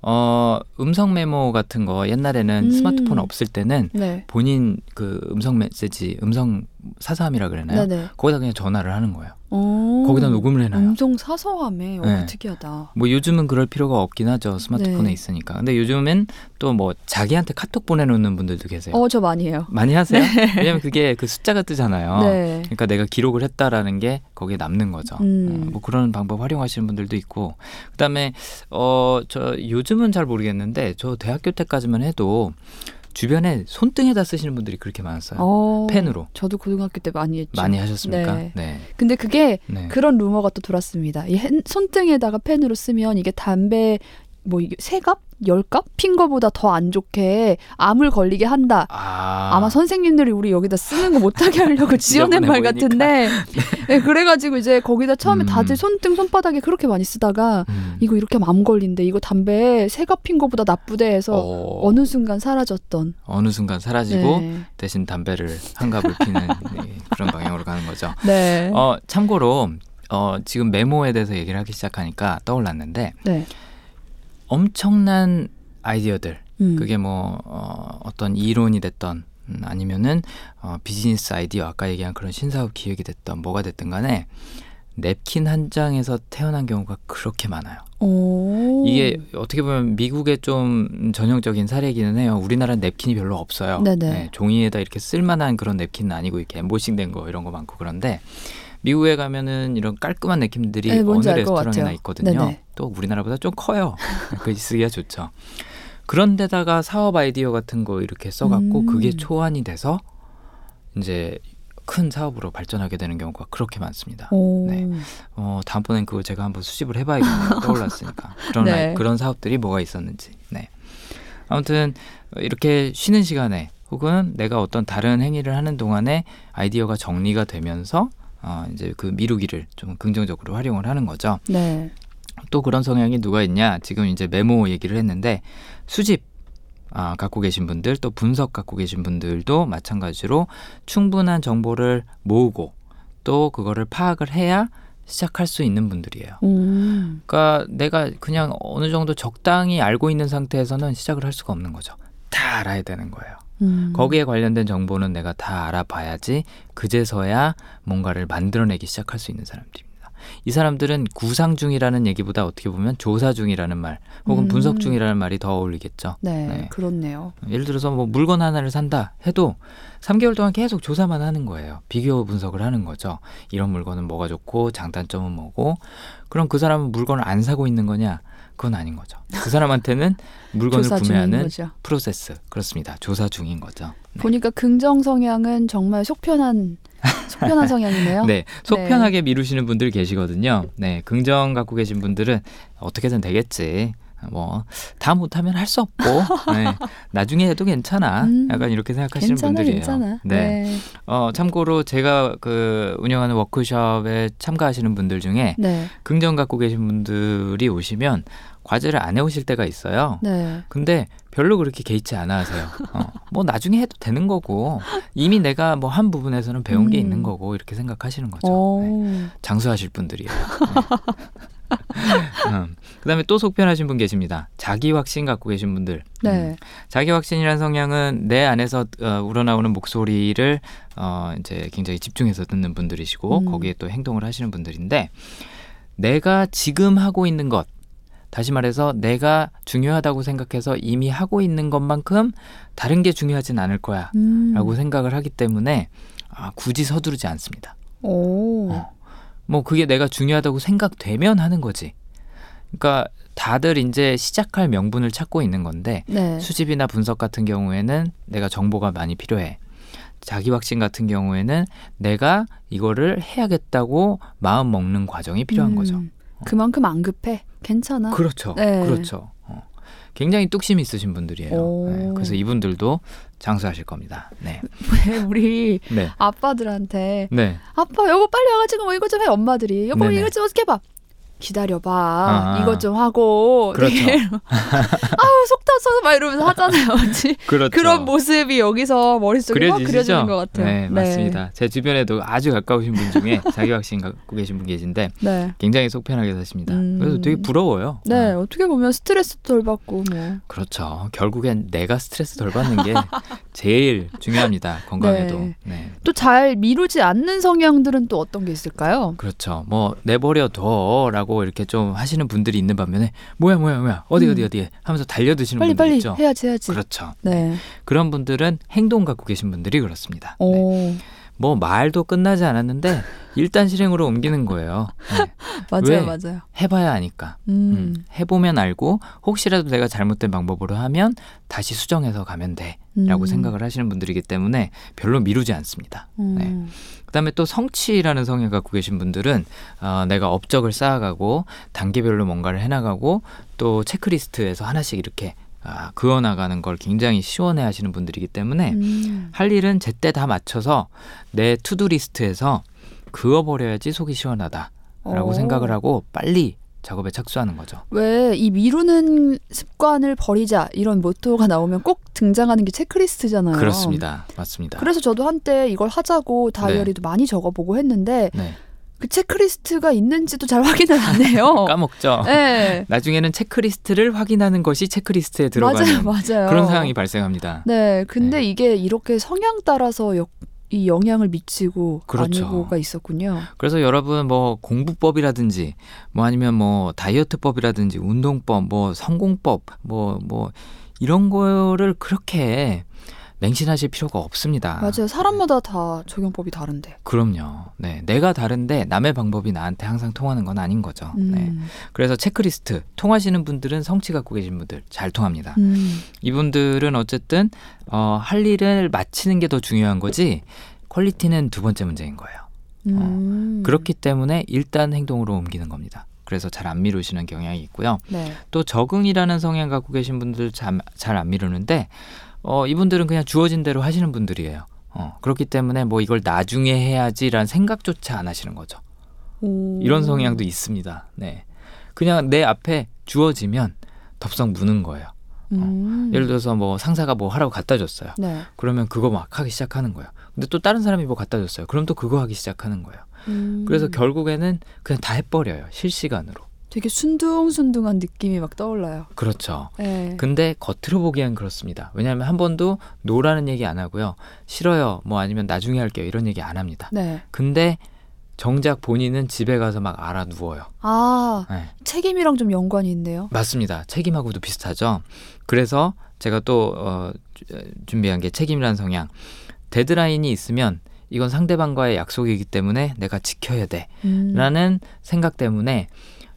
어, 음성 메모 같은 거 옛날에는 음. 스마트폰 없을 때는 네. 본인 그 음성 메시지, 음성 사사함이라 그러나요? 네네. 거기다 그냥 전화를 하는 거예요. 오. 거기다 녹음을 해놔요. 음성 사서함에 어, 네. 특이하다. 뭐 요즘은 그럴 필요가 없긴 하죠. 스마트폰에 네. 있으니까. 근데 요즘엔 또 뭐 자기한테 카톡 보내놓는 분들도 계세요. 어, 저 많이 해요. 많이 하세요? 왜냐면 그게 그 숫자가 뜨잖아요. 네. 그러니까 내가 기록을 했다라는 게 거기에 남는 거죠. 음. 어, 뭐 그런 방법 활용하시는 분들도 있고, 그다음에 어 저 요즘은 잘 모르겠는데 저 대학교 때까지만 해도 주변에 손등에다 쓰시는 분들이 그렇게 많았어요. 어, 펜으로 저도 고등학교 때 많이 했죠. 많이 하셨습니까? 네. 네. 근데 그게 네. 그런 루머가 또 돌았습니다. 이 핸- 손등에다가 펜으로 쓰면 이게 담배 뭐 이게 세갑, 열갑 핀 거보다 더 안 좋게 암을 걸리게 한다. 아, 아마 선생님들이 우리 여기다 쓰는 거 못하게 하려고 지어낸 말 보이니까. 같은데 네, 그래가지고 이제 거기다 처음에 음. 다들 손등 손바닥에 그렇게 많이 쓰다가 음. 이거 이렇게 하면 암 걸린대 이거 담배 세갑 핀 거보다 나쁘대 해서 어, 어느 순간 사라졌던 어느 순간 사라지고 네. 대신 담배를 한 갑을 피는 네, 그런 방향으로 가는 거죠. 네. 어, 참고로 어, 지금 메모에 대해서 얘기를 하기 시작하니까 떠올랐는데 네. 엄청난 아이디어들 음. 그게 뭐 어, 어떤 이론이 됐던 음, 아니면은 어, 비즈니스 아이디어 아까 얘기한 그런 신사업 기획이 됐던 뭐가 됐든 간에 냅킨 한 장에서 태어난 경우가 그렇게 많아요. 오. 이게 어떻게 보면 미국의 좀 전형적인 사례이기는 해요. 우리나라는 냅킨이 별로 없어요. 네, 종이에다 이렇게 쓸만한 그런 냅킨은 아니고 이렇게 엠보싱된 거 이런 거 많고 그런데 미국에 가면은 이런 깔끔한 냅킨들이 네, 어느 레스토랑이나. 있거든요. 네네. 또 우리나라보다 좀 커요. 그 쓰기가 좋죠. 그런데다가 사업 아이디어 같은 거 이렇게 써갖고 음. 그게 초안이 돼서 이제 큰 사업으로 발전하게 되는 경우가 그렇게 많습니다. 오. 네. 어, 다음번엔 그거 제가 한번 수집을 해봐야겠네요. 떠올랐으니까. 그런, 네. 아이- 그런 사업들이 뭐가 있었는지. 네. 아무튼, 이렇게 쉬는 시간에 혹은 내가 어떤 다른 행위를 하는 동안에 아이디어가 정리가 되면서 어, 이제 그 미루기를 좀 긍정적으로 활용을 하는 거죠. 네. 또 그런 성향이 누가 있냐? 지금 이제 메모 얘기를 했는데 수집 아, 갖고 계신 분들 또 분석 갖고 계신 분들도 마찬가지로 충분한 정보를 모으고 또 그거를 파악을 해야 시작할 수 있는 분들이에요. 음. 그러니까 내가 그냥 어느 정도 적당히 알고 있는 상태에서는 시작을 할 수가 없는 거죠. 다 알아야 되는 거예요. 음. 거기에 관련된 정보는 내가 다 알아봐야지 그제서야 뭔가를 만들어내기 시작할 수 있는 사람들입니다. 이 사람들은 구상 중이라는 얘기보다 어떻게 보면 조사 중이라는 말 혹은 음. 분석 중이라는 말이 더 어울리겠죠. 네, 네. 그렇네요. 예를 들어서 뭐 물건 하나를 산다 해도 3개월 동안 계속 조사만 하는 거예요. 비교 분석을 하는 거죠. 이런 물건은 뭐가 좋고 장단점은 뭐고 그럼 그 사람은 물건을 안 사고 있는 거냐? 그건 아닌 거죠. 그 사람한테는 물건을 구매하는. 프로세스 그렇습니다. 조사 중인 거죠. 네. 보니까 긍정 성향은 정말 속편한 속편한 성향이네요. 네, 속편하게 미루시는 분들 계시거든요. 네, 긍정 갖고 계신 분들은 어떻게든 되겠지. 뭐 다 못하면 할 수 없고 네, 나중에 해도 괜찮아. 음, 약간 이렇게 생각하시는 괜찮아, 분들이에요. 괜찮아. 네. 네. 어, 참고로 제가 그 운영하는 워크숍에 참가하시는 분들 중에 네. 긍정 갖고 계신 분들이 오시면 과제를 안 해오실 때가 있어요. 네. 근데 별로 그렇게 개의치 않아 하세요. 어, 뭐 나중에 해도 되는 거고 이미 내가 뭐 한 부분에서는 배운 게 음. 있는 거고 이렇게 생각하시는 거죠. 오. 네. 장수하실 분들이에요. 네. 음. 그다음에 또 속편하신 분 계십니다. 자기 확신 갖고 계신 분들. 네. 음. 자기 확신이라는 성향은 내 안에서 어, 우러나오는 목소리를 어, 이제 굉장히 집중해서 듣는 분들이시고 음. 거기에 또 행동을 하시는 분들인데 내가 지금 하고 있는 것 다시 말해서 내가 중요하다고 생각해서 이미 하고 있는 것만큼 다른 게 중요하진 않을 거야 음. 라고 생각을 하기 때문에 아, 굳이 서두르지 않습니다. 오. 어. 뭐 그게 내가 중요하다고 생각되면 하는 거지. 그러니까 다들 이제 시작할 명분을 찾고 있는 건데 네. 수집이나 분석 같은 경우에는 내가 정보가 많이 필요해. 자기 확신 같은 경우에는 내가 이거를 해야겠다고 마음 먹는 과정이 필요한 음. 거죠. 그만큼 안 급해. 괜찮아. 그렇죠. 네. 그렇죠. 어. 굉장히 뚝심이 있으신 분들이에요. 오. 네. 그래서 이분들도 장수하실 겁니다. 네. 우리 네. 아빠들한테 네. 아빠 여보 빨리 와가지고 뭐 이거 좀 해 엄마들이 여보 네네. 이거 좀 어떻게 해봐 기다려봐. 아. 이것 좀 하고. 그렇죠. 되게 아우 속 터져서 막 이러면서 하잖아요. 그렇죠. 그런 모습이 여기서 머릿속에 확? 그려지는 것 같아요. 네, 맞습니다. 제 주변에도 아주 가까우신 분 중에 자기 확신 갖고 계신 분 계신데 네. 굉장히 속 편하게 사십니다. 음. 그래서 되게 부러워요. 네, 어, 어떻게 보면 스트레스 덜 받고 뭐. 그렇죠. 결국엔 내가 스트레스 덜 받는 게 제일 중요합니다. 건강에도. 네. 네. 또잘 미루지 않는 성향들은 또 어떤 게 있을까요? 그렇죠. 뭐 내버려 둬라고 이렇게 좀 하시는 분들이 있는 반면에 뭐야 뭐야 뭐야 어디 음. 어디 어디 하면서 달려드시는 빨리 분들 빨리 있죠. 해야지 해야지. 그렇죠. 네. 그런 분들은 행동 갖고 계신 분들이 그렇습니다. 네. 오, 뭐 말도 끝나지 않았는데 일단 실행으로 옮기는 거예요. 네. 맞아요, 왜? 맞아요. 해봐야 아니까. 음, 음, 해보면 알고 혹시라도 내가 잘못된 방법으로 하면 다시 수정해서 가면 돼라고 음. 생각을 하시는 분들이기 때문에 별로 미루지 않습니다. 음. 네. 그다음에 또 성취라는 성향 갖고 계신 분들은 어, 내가 업적을 쌓아가고 단계별로 뭔가를 해나가고 또 체크리스트에서 하나씩 이렇게 아, 그어나가는 걸 굉장히 시원해 하시는 분들이기 때문에 음. 할 일은 제때 다 맞춰서 내 to-do list에서 그어버려야지 속이 시원하다라고 오. 생각을 하고 빨리 작업에 착수하는 거죠. 왜 이 미루는 습관을 버리자 이런 모토가 나오면 꼭 등장하는 게 체크리스트잖아요. 그렇습니다. 맞습니다. 그래서 저도 한때 이걸 하자고 다이어리도 많이 적어보고 했는데 네. 그 체크리스트가 있는지도 잘 확인을 안 해요. 까먹죠. 네. 나중에는 체크리스트를 확인하는 것이 체크리스트에 맞아요, 들어가는 맞아요. 그런 상황이 발생합니다. 네, 근데 네. 이게 이렇게 성향 따라서 역, 이 영향을 미치고 그렇죠. 아니고가 있었군요. 그래서 여러분 뭐 공부법이라든지 뭐 아니면 뭐 다이어트법이라든지 운동법 뭐 성공법 뭐뭐 이런 거를 그렇게 맹신하실 필요가 없습니다. 맞아요. 사람마다 다 적용법이 다른데. 그럼요. 네. 내가 다른데 남의 방법이 나한테 항상 통하는 건 아닌 거죠. 음. 네. 그래서 체크리스트 통하시는 분들은 성취 갖고 계신 분들 잘 통합니다. 음. 이분들은 어쨌든 어, 할 일을 마치는 게 더 중요한 거지 퀄리티는 두 번째 문제인 거예요. 음. 그렇기 때문에 일단 행동으로 옮기는 겁니다. 그래서 잘 안 미루시는 경향이 있고요. 네. 또 적응이라는 성향 갖고 계신 분들 잘 안 미루는데 어, 이분들은 그냥 주어진 대로 하시는 분들이에요. 어, 그렇기 때문에 뭐 이걸 나중에 해야지라는 생각조차 안 하시는 거죠. 오. 이런 성향도 있습니다. 네. 그냥 내 앞에 주어지면 덥석 무는 거예요. 음. 예를 들어서 뭐 상사가 뭐 하라고 갖다 줬어요. 네. 그러면 그거 막 하기 시작하는 거예요. 근데 또 다른 사람이 뭐 갖다 줬어요. 그럼 또 그거 하기 시작하는 거예요. 음. 그래서 결국에는 그냥 다 해버려요. 실시간으로. 되게 순둥순둥한 느낌이 막 떠올라요. 그렇죠. 네. 근데 겉으로 보기엔 그렇습니다. 왜냐하면 한 번도 노라는 얘기 안 하고요. 싫어요. 뭐 아니면 나중에 할게요. 이런 얘기 안 합니다. 네. 근데 정작 본인은 집에 가서 막 알아 누워요. 아 네. 책임이랑 좀 연관이 있네요. 맞습니다. 책임하고도 비슷하죠. 그래서 제가 또 어, 주- 준비한 게 책임이라는 성향. 데드라인이 있으면 이건 상대방과의 약속이기 때문에 내가 지켜야 돼. 음. 라는 생각 때문에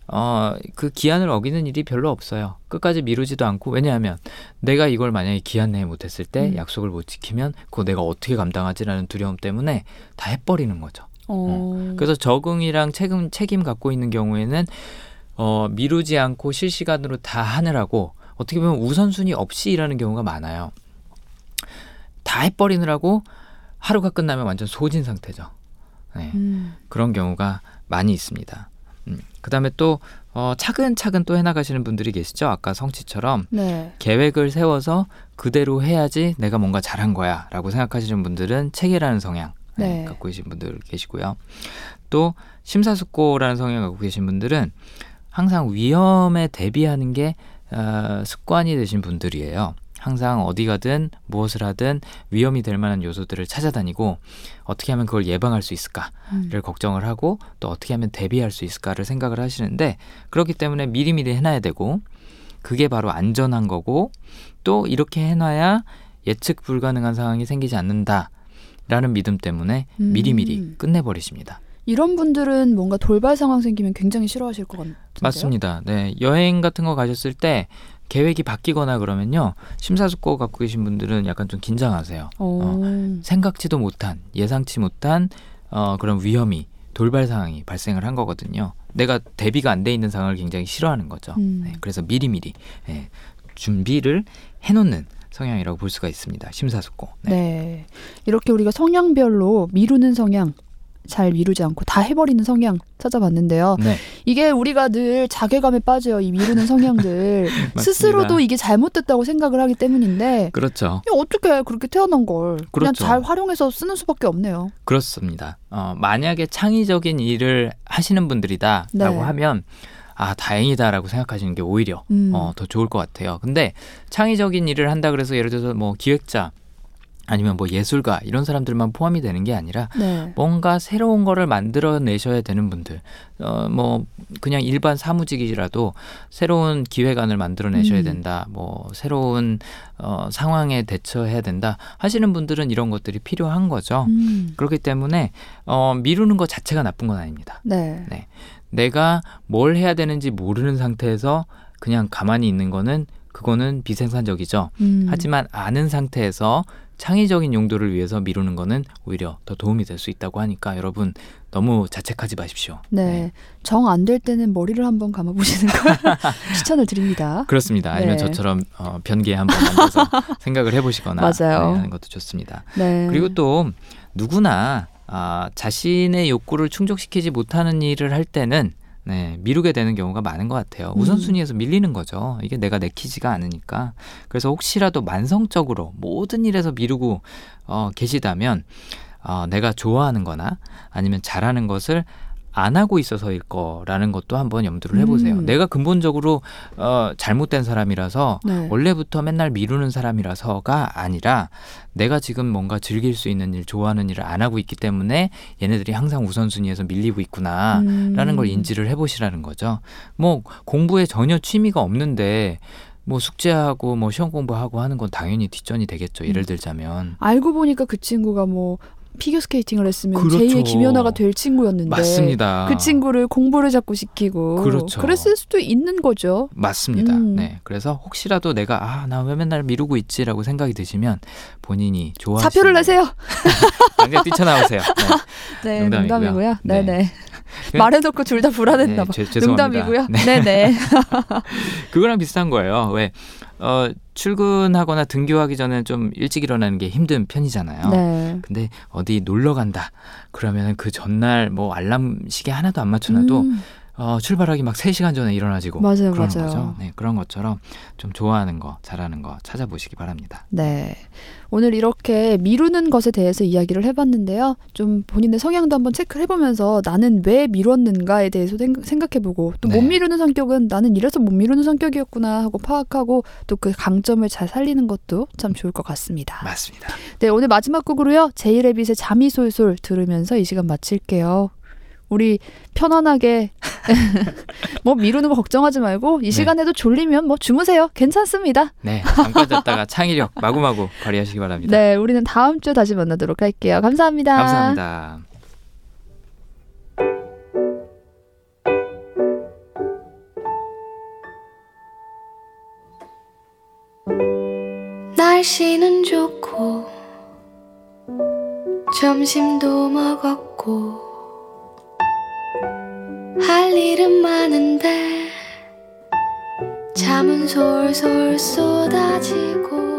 어, 그 기한을 어기는 일이 별로 없어요. 끝까지 미루지도 않고 왜냐하면 내가 이걸 만약에 기한 내에 못했을 때 음. 약속을 못 지키면 그거 내가 어떻게 감당하지라는 두려움 때문에 다 해버리는 거죠. 어. 그래서 적응이랑 책임 책임 갖고 있는 경우에는 어, 미루지 않고 실시간으로 다 하느라고 어떻게 보면 우선순위 없이 일하는 경우가 많아요. 다 해버리느라고 하루가 끝나면 완전 소진 상태죠. 네. 음. 그런 경우가 많이 있습니다. 음, 그다음에 또 어, 차근차근 또 해나가시는 분들이 계시죠. 아까 성취처럼 네. 계획을 세워서 그대로 해야지 내가 뭔가 잘한 거야라고 생각하시는 분들은 체계라는 성향 네, 네. 갖고 계신 분들 계시고요. 또 심사숙고라는 성향 갖고 계신 분들은 항상 위험에 대비하는 게 어, 습관이 되신 분들이에요. 항상 어디 가든 무엇을 하든 위험이 될 만한 요소들을 찾아다니고 어떻게 하면 그걸 예방할 수 있을까 음. 를 걱정을 하고 또 어떻게 하면 대비할 수 있을까를 생각을 하시는데 그렇기 때문에 미리미리 해놔야 되고 그게 바로 안전한 거고 또 이렇게 해놔야 예측 불가능한 상황이 생기지 않는다라는 믿음 때문에 음. 미리미리 끝내버리십니다. 이런 분들은 뭔가 돌발 상황 생기면 굉장히 싫어하실 것 같은데요. 맞습니다. 네 여행 같은 거 가셨을 때 계획이 바뀌거나 그러면요 심사숙고 갖고 계신 분들은 약간 좀 긴장하세요. 어. 생각지도 못한 예상치 못한 어, 그런 위험이 돌발 상황이 발생을 한 거거든요. 내가 대비가 안 돼 있는 상황을 굉장히 싫어하는 거죠. 음. 네, 그래서 미리미리 예, 준비를 해놓는 성향이라고 볼 수가 있습니다. 심사숙고. 네. 이렇게 우리가 성향별로 미루는 성향, 잘 미루지 않고 다 해버리는 성향 찾아봤는데요. 네. 이게 우리가 늘 자괴감에 빠져요. 이 미루는 성향들 스스로도 이게 잘못됐다고 생각을 하기 때문인데 그렇죠. 어떻게 그렇게 태어난 걸 그냥 그렇죠. 잘 활용해서 쓰는 수밖에 없네요. 그렇습니다. 어, 만약에 창의적인 일을 하시는 분들이다라고 네. 하면 아 다행이다라고 생각하시는 게 오히려 음. 어, 더 좋을 것 같아요. 근데 창의적인 일을 한다 그래서 예를 들어서 뭐 기획자 아니면 뭐 예술가 이런 사람들만 포함이 되는 게 아니라 네. 뭔가 새로운 거를 만들어내셔야 되는 분들, 어, 뭐, 그냥 일반 사무직이라도 새로운 기획안을 만들어내셔야 음. 된다, 뭐, 새로운, 어, 상황에 대처해야 된다 하시는 분들은 이런 것들이 필요한 거죠. 음. 그렇기 때문에, 어, 미루는 것 자체가 나쁜 건 아닙니다. 네. 내가 뭘 해야 되는지 모르는 상태에서 그냥 가만히 있는 거는 그거는 비생산적이죠. 음. 하지만 아는 상태에서 창의적인 용도를 위해서 미루는 거는 오히려 더 도움이 될 수 있다고 하니까 여러분 너무 자책하지 마십시오. 네. 정 안 될 때는 머리를 한번 감아 보시는 걸 추천을 드립니다. 그렇습니다. 아니면 네. 저처럼 어, 변기에 한번 앉아서 생각을 해 보시거나 맞아요. 네, 하는 것도 좋습니다. 네. 그리고 또 누구나 아, 자신의 욕구를 충족시키지 못하는 일을 할 때는 네, 미루게 되는 경우가 많은 것 같아요. 음. 우선순위에서 밀리는 거죠. 이게 내가 내키지가 않으니까. 그래서 혹시라도 만성적으로 모든 일에서 미루고 어, 계시다면 어, 내가 좋아하는 거나 아니면 잘하는 것을 안 하고 있어서일 거라는 것도 한번 염두를 해보세요. 음. 내가 근본적으로 어, 잘못된 사람이라서 네. 원래부터 맨날 미루는 사람이라서가 아니라 내가 지금 뭔가 즐길 수 있는 일, 좋아하는 일을 안 하고 있기 때문에 얘네들이 항상 우선순위에서 밀리고 있구나. 라는 음. 걸 인지를 해보시라는 거죠. 뭐 공부에 전혀 취미가 없는데 뭐 숙제하고 뭐 시험 공부하고 하는 건 당연히 뒷전이 되겠죠. 예를 음. 들자면 알고 보니까 그 친구가 뭐 피겨 스케이팅을 했으면 그렇죠. 제2의 김연아가 될 친구였는데 맞습니다. 그 친구를 공부를 자꾸 시키고 그렇죠. 그랬을 수도 있는 거죠. 맞습니다. 음. 네. 그래서 혹시라도 내가 아 나 왜 맨날 미루고 있지라고 생각이 드시면 본인이 좋아 사표를 내세요. 당장 뛰쳐나오세요. 네. 네, 농담이고요. 농담이고요. 네. 네, 네. 그- 말해 놓고 둘 다 불안했나 네, 봐. 죄- 죄송합니다. 농담이고요. 네. 네, 네. 그거랑 비슷한 거예요. 왜 어, 출근하거나 등교하기 전에 좀 일찍 일어나는 게 힘든 편이잖아요. 네. 근데 어디 놀러 간다. 그러면 그 전날 뭐 알람 시계 하나도 안 맞춰놔도 음, 어, 출발하기 막 3시간 전에 일어나지고 맞아요, 그러는 맞아요. 거죠. 네, 그런 것처럼 좀 좋아하는 거, 잘하는 거 찾아보시기 바랍니다. 네. 오늘 이렇게 미루는 것에 대해서 이야기를 해봤는데요. 좀 본인의 성향도 한번 체크를 해보면서 나는 왜 미뤘는가에 대해서 생- 생각해보고 또못 네. 미루는 성격은 나는 이래서 못 미루는 성격이었구나 하고 파악하고 또 그 강점을 잘 살리는 것도 참 좋을 것 같습니다. 맞습니다. 네, 오늘 마지막 곡으로요. 제이레빗의 잠이 솔솔 들으면서 이 시간 마칠게요. 우리 편안하게 뭐 미루는 거 걱정하지 말고 이 네. 시간에도 졸리면 뭐 주무세요. 괜찮습니다. 네, 잠깐 잤다가 창의력 마구마구 발휘하시기 바랍니다. 네, 우리는 다음 주에 다시 만나도록 할게요. 감사합니다. 감사합니다. 날씨는 좋고 점심도 먹었고 할 일은 많은데 잠은 솔솔 쏟아지고